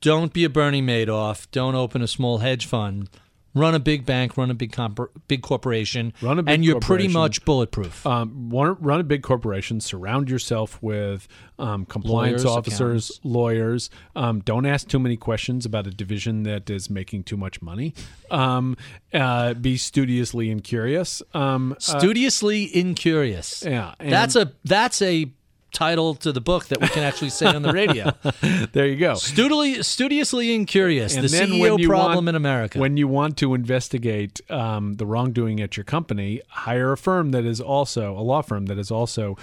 don't be a Bernie Madoff. Don't open a small hedge fund. Run a big bank. Run a big compor- big corporation. Run a big and you're pretty much bulletproof. Um, run, a big corporation. Surround yourself with um, compliance Lawyers, officers, accountants. lawyers. Um, don't ask too many questions about a division that is making too much money. Um, uh, be studiously incurious. Um, uh, Studiously incurious. yeah, That's a that's a title to the book that we can actually say on the radio. there you go. Studiously, studiously incurious. And the CEO when you problem want- in America. When you want to investigate um, the wrongdoing at your company, hire a firm that is also a law firm that is also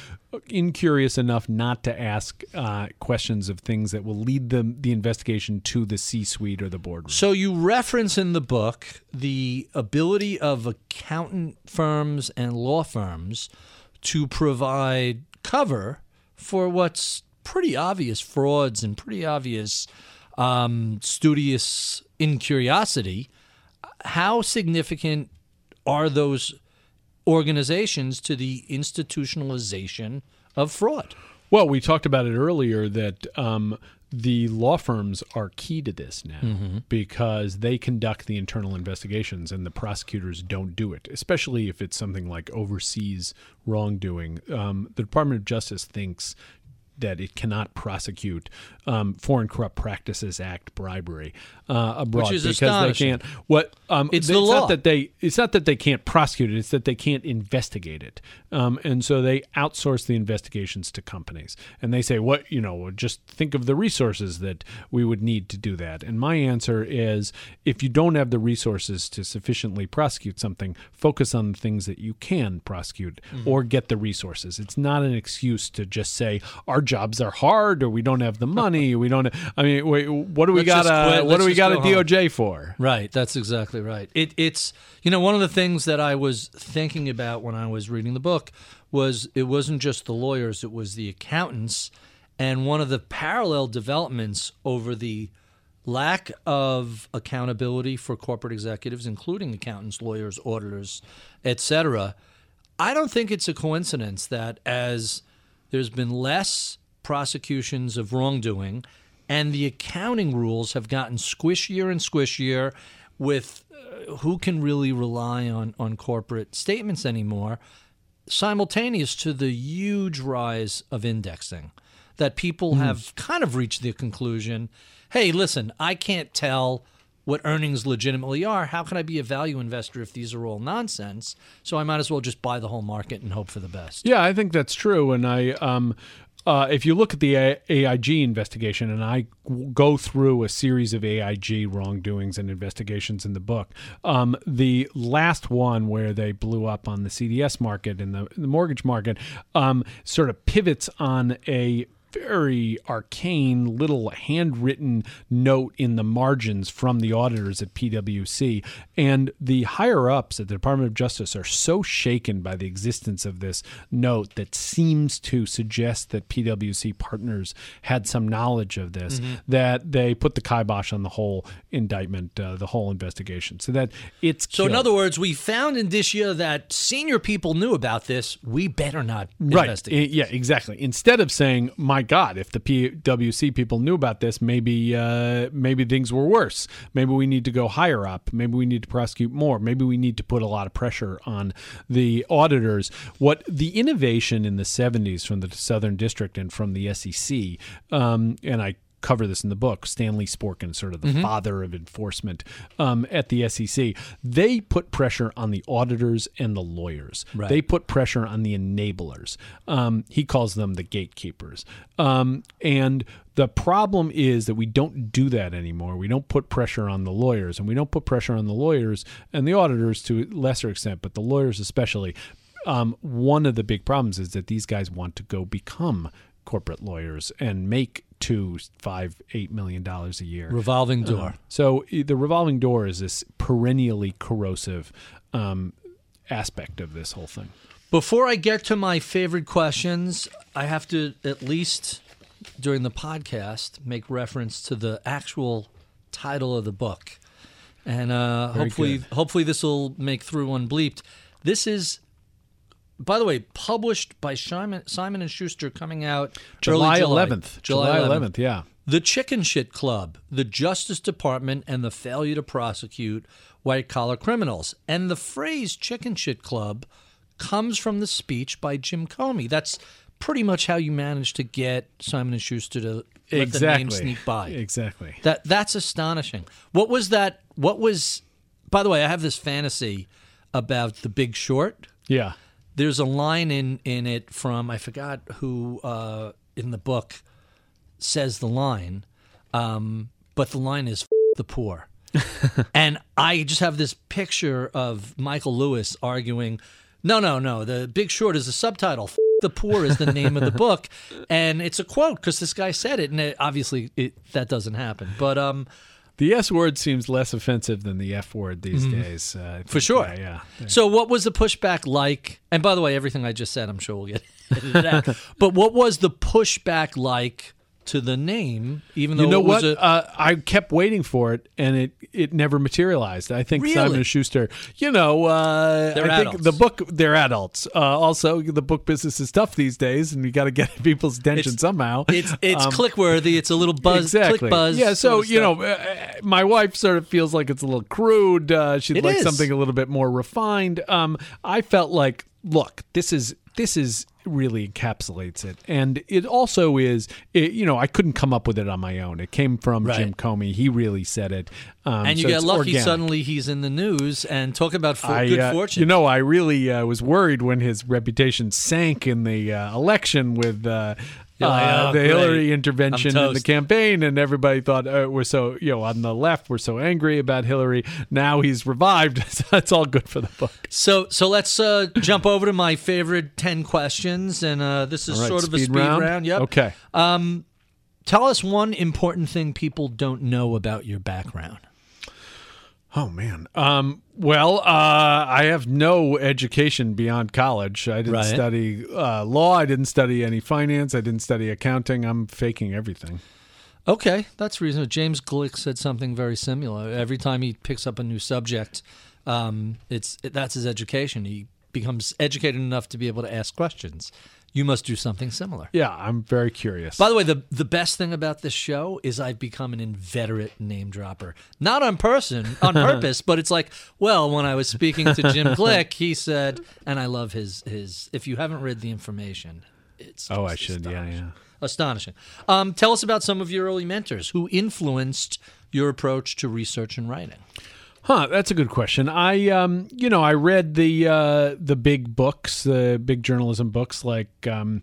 incurious enough not to ask uh, questions of things that will lead them the investigation to the C-suite or the boardroom. So you reference in the book the ability of accountant firms and law firms to provide cover for what's pretty obvious frauds and pretty obvious um, studious incuriosity. How significant are those organizations to the institutionalization of fraud? Well, we talked about it earlier that um, the law firms are key to this now because they conduct the internal investigations and the prosecutors don't do it, especially if it's something like overseas wrongdoing. Um, the Department of Justice thinks that it cannot prosecute um, Foreign Corrupt Practices Act bribery uh, abroad Which is because they can't. What um, It's the not law. that they. It's not that they can't prosecute it. It's that they can't investigate it, um, and so they outsource the investigations to companies. And they say, "What you know? Just think of the resources that we would need to do that." And my answer is, if you don't have the resources to sufficiently prosecute something, focus on the things that you can prosecute Mm-hmm. or get the resources. It's not an excuse to just say our jobs are hard or we don't have the money. we don't. I mean, wait, what do we got? What Let's do we got a home. DOJ for? Right, that's exactly right. It, it's you know one of the things that I was thinking about when I was reading the book was it wasn't just the lawyers, it was the accountants, and one of the parallel developments over the lack of accountability for corporate executives, including accountants, lawyers, auditors, etc. I don't think it's a coincidence that as there's been less prosecutions of wrongdoing, and the accounting rules have gotten squishier and squishier with uh, who can really rely on, on corporate statements anymore, simultaneous to the huge rise of indexing, that people have kind of reached the conclusion hey, listen, I can't tell what earnings legitimately are. How can I be a value investor if these are all nonsense? So I might as well just buy the whole market and hope for the best. Yeah, I think that's true, and I um, uh, if you look at the AIG investigation, and I go through a series of AIG wrongdoings and investigations in the book, um, the last one where they blew up on the CDS market and the, the mortgage market um, sort of pivots on a very arcane little handwritten note in the margins from the auditors at PwC. And the higher ups at the Department of Justice are so shaken by the existence of this note that seems to suggest that PwC partners had some knowledge of this mm-hmm. that they put the kibosh on the whole indictment, uh, the whole investigation. So that it's so. Killed. In other words, we found indicia that senior people knew about this. We better not right. investigate. Yeah, exactly. Instead of saying my my God, if the PwC people knew about this, maybe uh, maybe things were worse. Maybe we need to go higher up. Maybe we need to prosecute more. Maybe we need to put a lot of pressure on the auditors. What the innovation in the 70s from the Southern District and from the SEC, um, and I cover this in the book. Stanley Sporkin, sort of the mm-hmm. father of enforcement um, at the SEC, they put pressure on the auditors and the lawyers. Right. They put pressure on the enablers. Um, he calls them the gatekeepers. Um, and the problem is that we don't do that anymore. We don't put pressure on the lawyers, and we don't put pressure on the lawyers and the auditors to a lesser extent, but the lawyers especially. Um, one of the big problems is that these guys want to go become corporate lawyers and make two, five, eight million dollars a year. Revolving door. Uh, so the revolving door is this perennially corrosive um, aspect of this whole thing. Before I get to my favorite questions, I have to at least during the podcast make reference to the actual title of the book, and uh, hopefully, good. hopefully this will make through unbleeped. This is by the way, published by Simon, Simon and Schuster, coming out July, July 11th. July, July 11th. 11th, yeah. The Chicken Shit Club, the Justice Department, and the failure to prosecute white collar criminals. And the phrase Chicken Shit Club comes from the speech by Jim Comey. That's pretty much how you managed to get Simon and Schuster to let exactly. the name sneak by. Exactly. That that's astonishing. What was that? What was? By the way, I have this fantasy about The Big Short. Yeah there's a line in in it from I forgot who uh, in the book says the line, um, but the line is the poor. and I just have this picture of Michael Lewis arguing, no, no, no, the Big Short is the subtitle. the poor is the name of the book, and it's a quote because this guy said it, and it, obviously it, that doesn't happen. But um, the S word seems less offensive than the F word these mm-hmm. days. Uh, For sure. Yeah, yeah. So, what was the pushback like? And by the way, everything I just said, I'm sure we'll get edited out. but what was the pushback like to the name, even though you know what? A- uh, I kept waiting for it, and it it never materialized. I think really? Simon and Schuster. You know, uh, I adults. think the book they're adults. Uh, also, the book business is tough these days, and you got to get people's attention it's, somehow. It's it's um, click worthy. It's a little buzz, exactly. click buzz. Yeah. So you know, uh, my wife sort of feels like it's a little crude. Uh, she'd it like is. something a little bit more refined. Um, I felt like, look, this is this is really encapsulates it. And it also is, it, you know, I couldn't come up with it on my own. It came from right. Jim Comey. He really said it. Um, and you so get lucky organic. suddenly he's in the news and talk about for, I, good uh, fortune. You know, I really uh, was worried when his reputation sank in the uh, election with uh, uh, oh, the. Hillary intervention in the campaign, and everybody thought uh, we're so you know on the left we're so angry about Hillary. Now he's revived. so that's all good for the book. So so let's uh, jump over to my favorite ten questions, and uh, this is right, sort of a speed round. round. Yep. Okay. Um, tell us one important thing people don't know about your background. Oh man. Um, well, uh, I have no education beyond college. I didn't right. study uh, law. I didn't study any finance. I didn't study accounting. I'm faking everything. Okay, that's reasonable. James Gleick said something very similar. Every time he picks up a new subject, um, it's that's his education. He becomes educated enough to be able to ask questions you must do something similar. Yeah, I'm very curious. By the way, the the best thing about this show is I've become an inveterate name dropper. Not on person, on purpose, but it's like, well, when I was speaking to Jim Gleick, he said, and I love his his. If you haven't read the information, it's oh, I should, yeah, yeah, astonishing. Um, tell us about some of your early mentors who influenced your approach to research and writing. Huh, that's a good question. I, um, you know, I read the uh, the big books, the big journalism books like um,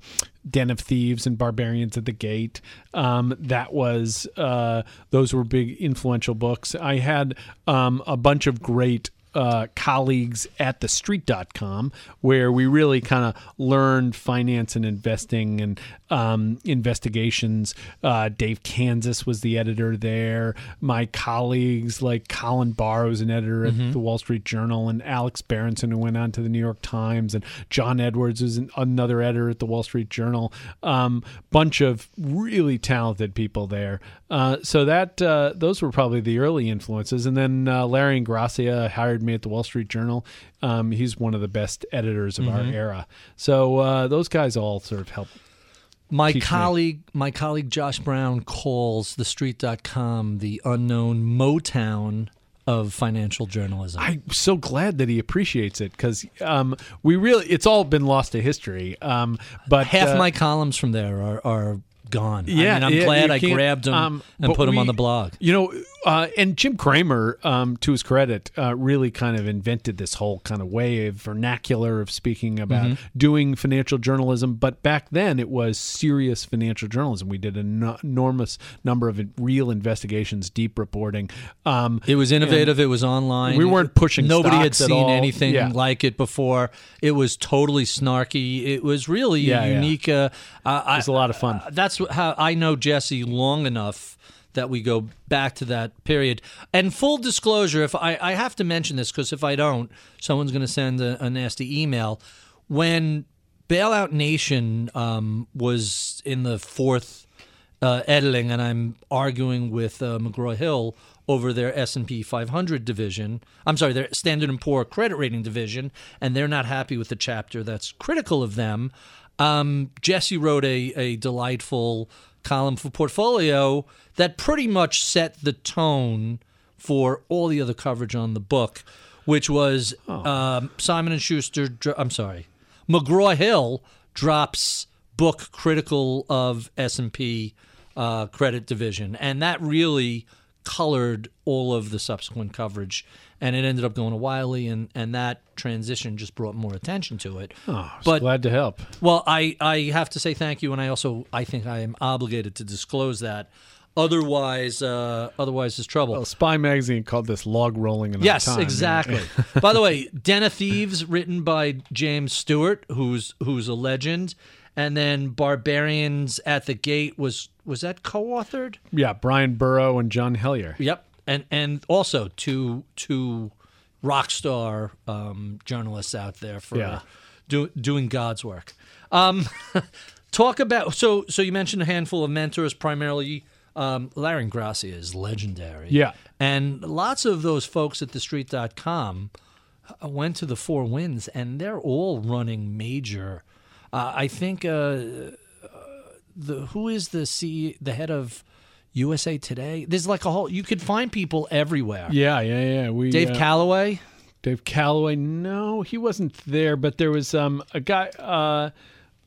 Den of Thieves and Barbarians at the Gate. Um, that was uh, those were big influential books. I had um, a bunch of great uh, colleagues at TheStreet.com where we really kind of learned finance and investing and um, investigations. Uh, Dave Kansas was the editor there. My colleagues like Colin Barr was an editor at the Wall Street Journal and Alex Berenson who went on to the New York Times and John Edwards was an, another editor at the Wall Street Journal. Um, bunch of really talented people there. Uh, so that uh, those were probably the early influences. And then uh, Larry Ingrassia hired me at the Wall Street Journal. Um, he's one of the best editors of our era. So uh, those guys all sort of helped. My Teach me. colleague, my colleague Josh Brown calls TheStreet.com the unknown Motown of financial journalism. I'm so glad that he appreciates it because um, we really it's all been lost to history. Um, but Half uh, my columns from there are, are gone. Yeah, I mean, I'm yeah, glad I grabbed them um, and put them on the blog. You know, uh, and Jim Cramer, um, to his credit, uh, really kind of invented this whole kind of way of vernacular of speaking about Mm-hmm. doing financial journalism. But back then, it was serious financial journalism. We did an enormous number of real investigations, deep reporting. Um, It was innovative. It was online. We weren't pushing Nobody had seen anything Yeah. like it before. It was totally snarky. It was really Yeah, a yeah. unique. Uh, uh, it was a lot of fun. that's how I know Jesse long enough that we go back to that period. And full disclosure, if I, I have to mention this because if I don't, someone's going to send a, a nasty email. When Bailout Nation um, was in the fourth uh, editing, and I'm arguing with uh, McGraw Hill over their S&P 500 division. I'm sorry, their Standard and Poor credit rating division, and they're not happy with the chapter that's critical of them. Um, Jesse wrote a, a delightful column for Portfolio that pretty much set the tone for all the other coverage on the book, which was um, Simon and Schuster. I'm sorry, McGraw Hill drops book critical of S&P uh, credit division, and that really colored all of the subsequent coverage. And it ended up going to Wiley, and, and that transition just brought more attention to it. Oh, but glad to help. well, I, I have to say thank you, and I also I think I am obligated to disclose that. Otherwise, uh, otherwise is trouble. Well, Spy magazine called this log rolling in Yes, time. exactly. by the way, Den of Thieves, written by James Stewart, who's who's a legend, and then Barbarians at the Gate was was that co-authored? Yeah, Bryan Burrough and John Helyar. Yep, and and also two two rock star um, journalists out there for Yeah. do, doing God's work. Um, talk about so so you mentioned a handful of mentors, primarily. Um, Larry Grassi is legendary. Yeah. And lots of those folks at thestreet.com uh, went to the Four Winds, and they're all running major. Uh, I think uh, uh, the who is the C, the head of USA Today? There's like a whole. You could find people everywhere. Yeah, yeah, yeah. We Dave uh, Callaway. Dave Callaway. No, he wasn't there, but there was um a guy. Uh,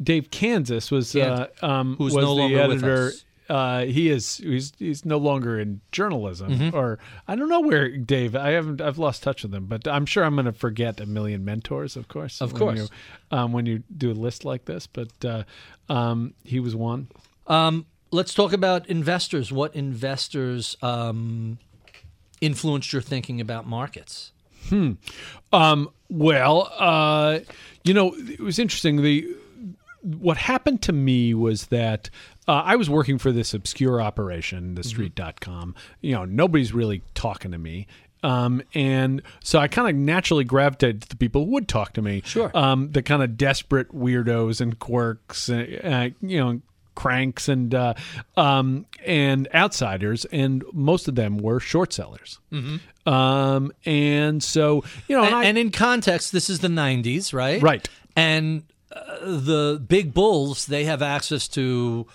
Dave Kansas was Yeah. uh, um Who's was no the longer with editor. us. Uh, he is he's he's no longer in journalism, Mm-hmm. or I don't know where Dave. I haven't I've lost touch with him, but I'm sure I'm going to forget a million mentors, of course. Of when course. you, um, when you do a list like this. But uh, um, he was one. Um, let's talk about investors. What investors um, influenced your thinking about markets? Um, well, uh, you know, it was interesting. The what happened to me was that uh, I was working for this obscure operation, TheStreet.com. You know, nobody's really talking to me. Um, and so I kind of naturally gravitated to the people who would talk to me. Sure. Um, the kind of desperate weirdos and quirks, uh, uh, you know, cranks and uh, um, and outsiders, and most of them were short sellers. Mm-hmm. Um, and so you know, And, and I, and in context, this is the 90s, right? Right. And uh, the big bulls, they have access to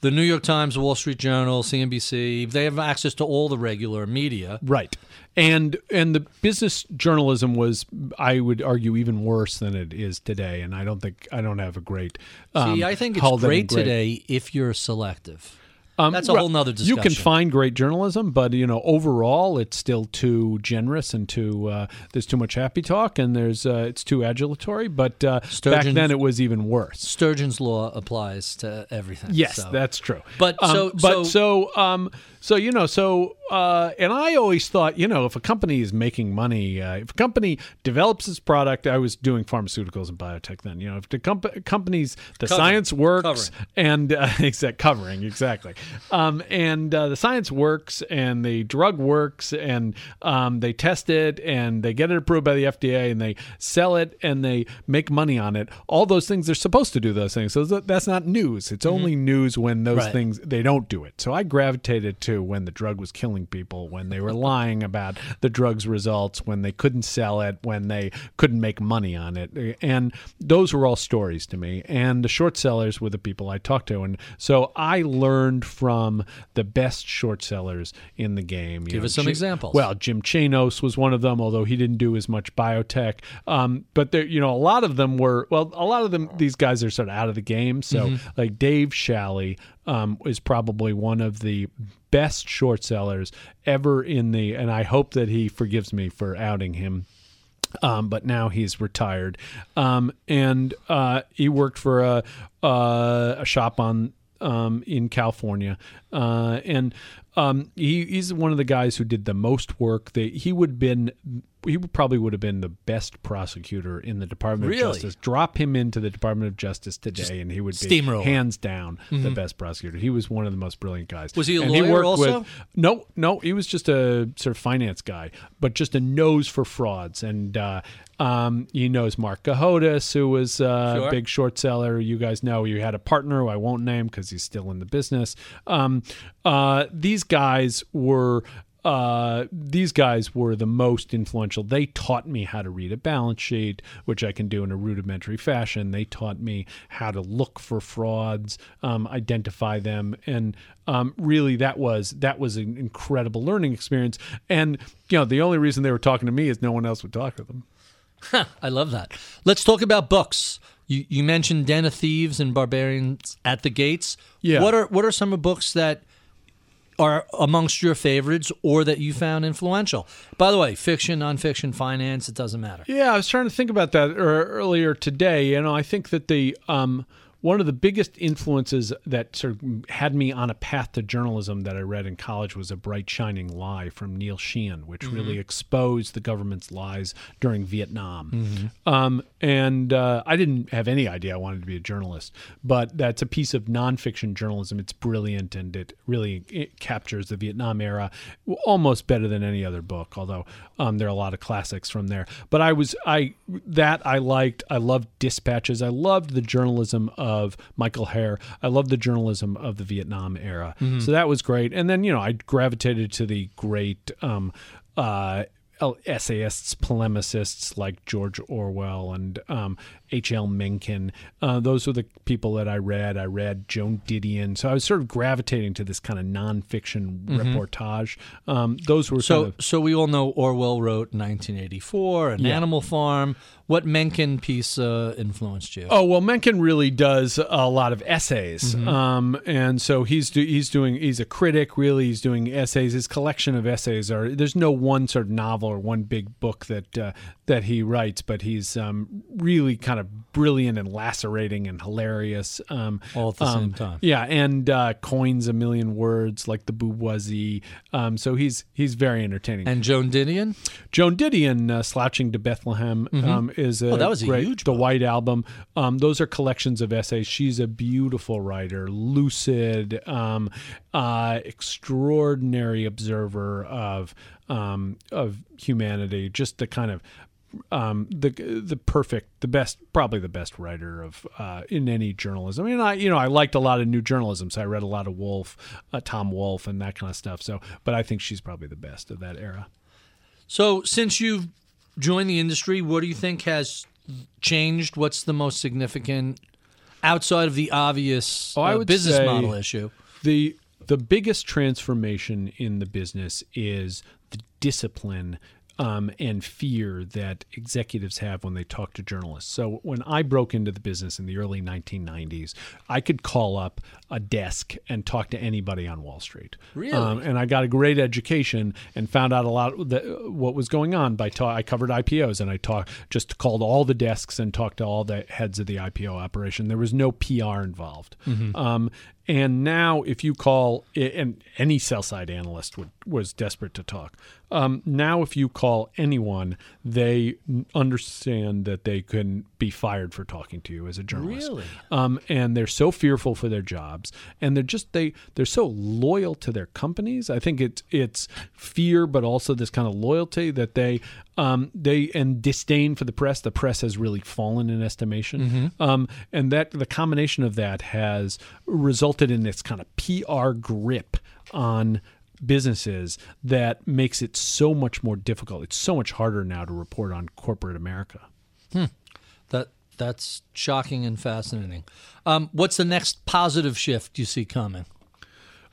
the New York Times, Wall Street Journal, CNBC. They have access to all the regular media. Right. And and the business journalism was, I would argue, even worse than it is today. And I don't think I don't have a great. Um, See, I think it's in great today if you're selective. Um, That's a well, whole nother discussion. You can find great journalism, but you know, overall, it's still too generous and too uh, there's too much happy talk, and there's uh, it's too adulatory. But uh, back then, it was even worse. Sturgeon's law applies to everything. Yes, so. that's true. But Um, so- but so, um, so you know, so uh, and I always thought, you know, if a company is making money, uh, if a company develops its product, I was doing pharmaceuticals and biotech then. You know, if the comp- companies, the Covering. science works, Covering. and uh, exact covering exactly, um, and uh, the science works, and the drug works, and um, they test it, and they get it approved by the FDA, and they sell it, and they make money on it. All those things they're supposed to do those things. So that's not news. It's only news when those Right. things they don't do it. So I gravitated to when the drug was killing people, when they were lying about the drug's results, when they couldn't sell it, when they couldn't make money on it. And those were all stories to me. And the short sellers were the people I talked to. And so I learned from the best short sellers in the game. You Give know, us some Jim- examples. Well, Jim Chanos was one of them, although he didn't do as much biotech. Um, but there, you know, a lot of them were. Well, a lot of them. These guys are sort of out of the game. So, Mm-hmm. like Dave Shalley um, is probably one of the best short sellers ever in the. And I hope that he forgives me for outing him. Um, but now he's retired, um, and uh, he worked for a, uh, a shop on um, in California, uh, and um, he, he's one of the guys who did the most work. That he would been, he probably would have been the best prosecutor in the Department Really? of Justice. Drop him into the Department of Justice today, and he would be hands down the best prosecutor. He was one of the most brilliant guys. Was he a And lawyer worked also? With, no, no, he was just a sort of finance guy, but just a nose for frauds. And uh, um, he knows Marc Cohodes, who was uh, Sure. a big short seller. You guys know you had a partner who I won't name because he's still in the business. Um, uh, these guys were. Uh, these guys were the most influential. They taught me how to read a balance sheet, which I can do in a rudimentary fashion. They taught me how to look for frauds, um, identify them, and um, really that was that was an incredible learning experience. And you know, the only reason they were talking to me is no one else would talk to them. I love that. Let's talk about books. You you mentioned Den of Thieves and Barbarians at the Gates. Yeah. What are what are some of books that are amongst your favorites or that you found influential? By the way, fiction, nonfiction, finance, it doesn't matter. Yeah, I was trying to think about that er- earlier today. You know, I think that the um, one of the biggest influences that sort of had me on a path to journalism that I read in college was A Bright Shining Lie from Neil Sheehan, which really exposed the government's lies during Vietnam. Um, and uh, I didn't have any idea I wanted to be a journalist, but that's a piece of nonfiction journalism. It's brilliant and it really it captures the Vietnam era almost better than any other book, although um, there are a lot of classics from there. But I was I that I liked. I loved dispatches. I loved the journalism of Michael Herr. I love the journalism of the Vietnam era. So that was great. And then you know I gravitated to the great. Um, uh, essayists, polemicists like George Orwell and um, H.L. Mencken. Uh, those were the people that I read. I read Joan Didion. So I was sort of gravitating to this kind of nonfiction reportage. Um, those were So kind of, so we all know Orwell wrote 1984, An Yeah. Animal Farm. What Mencken piece uh, influenced you? Oh well, Mencken really does a lot of essays, Mm-hmm. um, and so he's do, he's doing he's a critic. Really, he's doing essays. His collection of essays are there's no one sort of novel or one big book that uh, that he writes, but he's um, really kind of brilliant and lacerating and hilarious. Um, All at the um, same time. Yeah, and uh, coins a million words like the bourgeoisie. Um, so he's he's very entertaining. And Joan Didion? Joan Didion, uh, "Slouching to Bethlehem," um, is a Oh, that was a great, huge the. White Album. Um, those are collections of essays. She's a beautiful writer, lucid, um, uh, extraordinary observer of um, of humanity. Just the kind of um, the the perfect, the best, probably the best writer of uh, in any journalism. I mean, I you know I liked a lot of new journalism, so I read a lot of Wolfe, uh, Tom Wolfe, and that kind of stuff. So, but I think she's probably the best of that era. So, since you've joined the industry, what do you think has changed? What's the most significant outside of the obvious Oh, uh, business model issue? the the biggest transformation in the business is the discipline um, and fear that executives have when they talk to journalists. So when I broke into the business in the early 1990s, I could call up a desk and talk to anybody on Wall Street. Really? Um, and I got a great education and found out a lot that, what was going on by ta- I covered IPOs and I talked just called all the desks and talked to all the heads of the IPO operation. There was no PR involved. Um, and now, if you call, and any sell side analyst would, was desperate to talk. Um, now, if you call anyone, they understand that they can be fired for talking to you as a journalist. Really? Um, and they're so fearful for their jobs, and they're just they they're so loyal to their companies. I think it's it's fear, but also this kind of loyalty that they um, they and disdain for the press. The press has really fallen in estimation, um, and that the combination of that has resulted in this kind of PR grip on businesses that makes it so much more difficult. It's so much harder now to report on corporate America. That that's shocking and fascinating. Um, what's the next positive shift you see coming?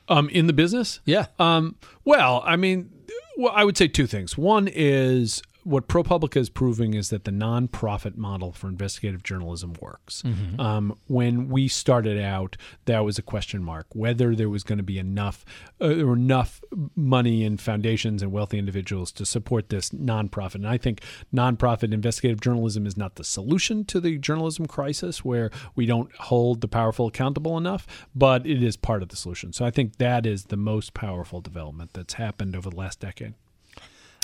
Um, in the business, Yeah. Um, well, I mean, well, I would say two things. One is what ProPublica is proving is that the nonprofit model for investigative journalism works. Um, when we started out, that was a question mark whether there was going to be enough uh, or enough money in foundations and wealthy individuals to support this nonprofit. And I think nonprofit investigative journalism is not the solution to the journalism crisis, where we don't hold the powerful accountable enough, but it is part of the solution. So I think that is the most powerful development that's happened over the last decade.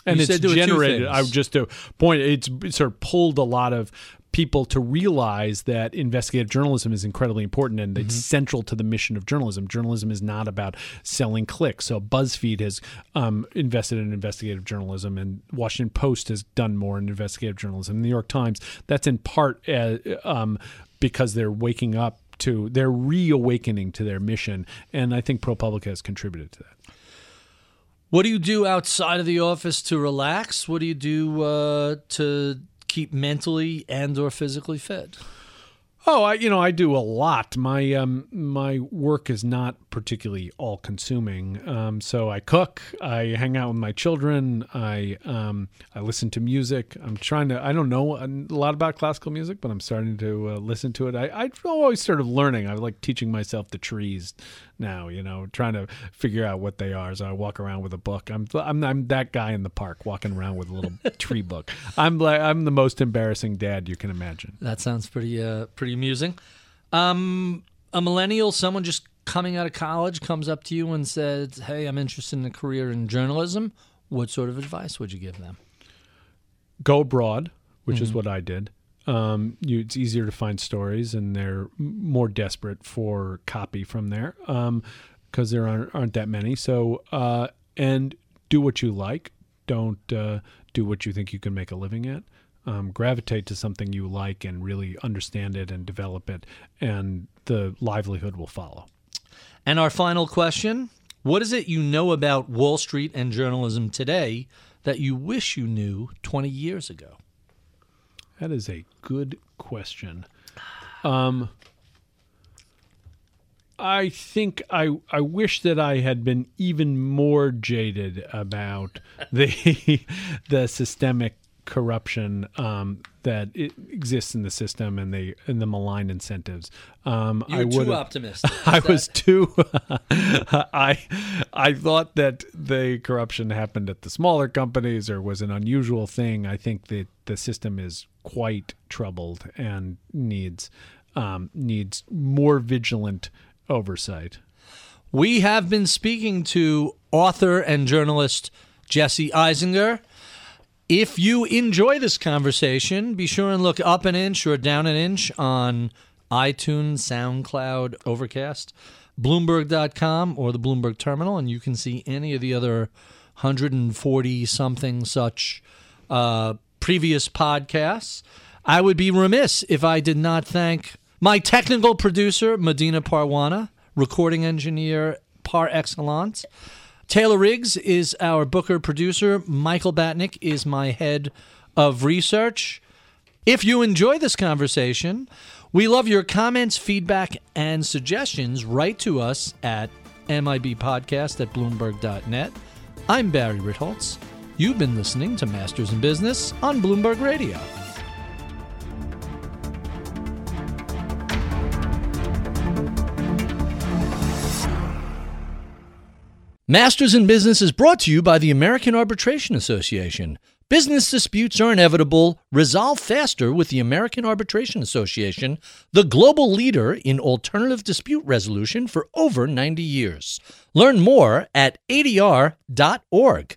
And You it's said there were two generated. I would just to point. It's sort of pulled a lot of people to realize that investigative journalism is incredibly important and Mm-hmm. it's central to the mission of journalism. Journalism is not about selling clicks. So BuzzFeed has um, invested in investigative journalism, and Washington Post has done more in investigative journalism. The New York Times. That's in part uh, um, because they're waking up to, they're reawakening to their mission, and I think ProPublica has contributed to that. What do you do outside of the office to relax? What do you do uh, to keep mentally and or physically fit? Oh, I you know I do a lot. My um my work is not particularly all consuming. Um, so I cook. I hang out with my children. I um I listen to music. I'm trying to. I don't know a lot about classical music, but I'm starting to uh, listen to it. I I'm always sort of learning. I like teaching myself the trees now. You know, trying to figure out what they are. So I walk around with a book. I'm I'm I'm that guy in the park walking around with a little tree book. I'm like I'm the most embarrassing dad you can imagine. That sounds pretty uh, pretty amusing. Um, a millennial, someone just coming out of college, comes up to you and says, "Hey, I'm interested in a career in journalism." What sort of advice would you give them? go abroad, which is what I did. Um, you, it's easier to find stories, and they're more desperate for copy from there because there aren't, aren't that many. So, uh, and do what you like. Don't uh, do what you think you can make a living at. Um, gravitate to something you like and really understand it and develop it, and the livelihood will follow. And our final question What is it you know about Wall Street and journalism today that you wish you knew 20 years ago? That is a good question. Um, I think I I wish that I had been even more jaded about the the systemic corruption um, that it exists in the system and the and the malign incentives. Um, I You're too optimistic. I was too. I I thought that the corruption happened at the smaller companies or was an unusual thing. I think that the system is quite troubled and needs um, needs more vigilant oversight. We have been speaking to author and journalist Jesse Eisinger. If you enjoy this conversation, be sure and look up an inch or down an inch on iTunes, SoundCloud, Overcast, Bloomberg.com, or the Bloomberg Terminal, and you can see any of the other 140 something such uh, previous podcasts. I would be remiss if I did not thank my technical producer, Medina Parwana, recording engineer par excellence. Taylor Riggs is our booker producer. Michael Batnick is my head of research. If you enjoy this conversation, we love your comments, feedback, and suggestions. Write to us at MIBpodcast at Bloomberg.net. I'm Barry Ritholtz. You've been listening to Masters in Business on Bloomberg Radio. Masters in Business is brought to you by the American Arbitration Association. Business disputes are inevitable. Resolve faster with the American Arbitration Association, the global leader in alternative dispute resolution for over 90 years. Learn more at adr.org.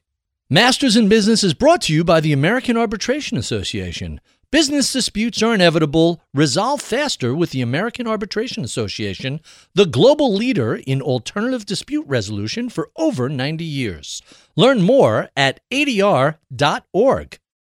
Masters in Business is brought to you by the American Arbitration Association. Business disputes are inevitable. Resolve faster with the American Arbitration Association, the global leader in alternative dispute resolution for over 90 years. Learn more at adr.org.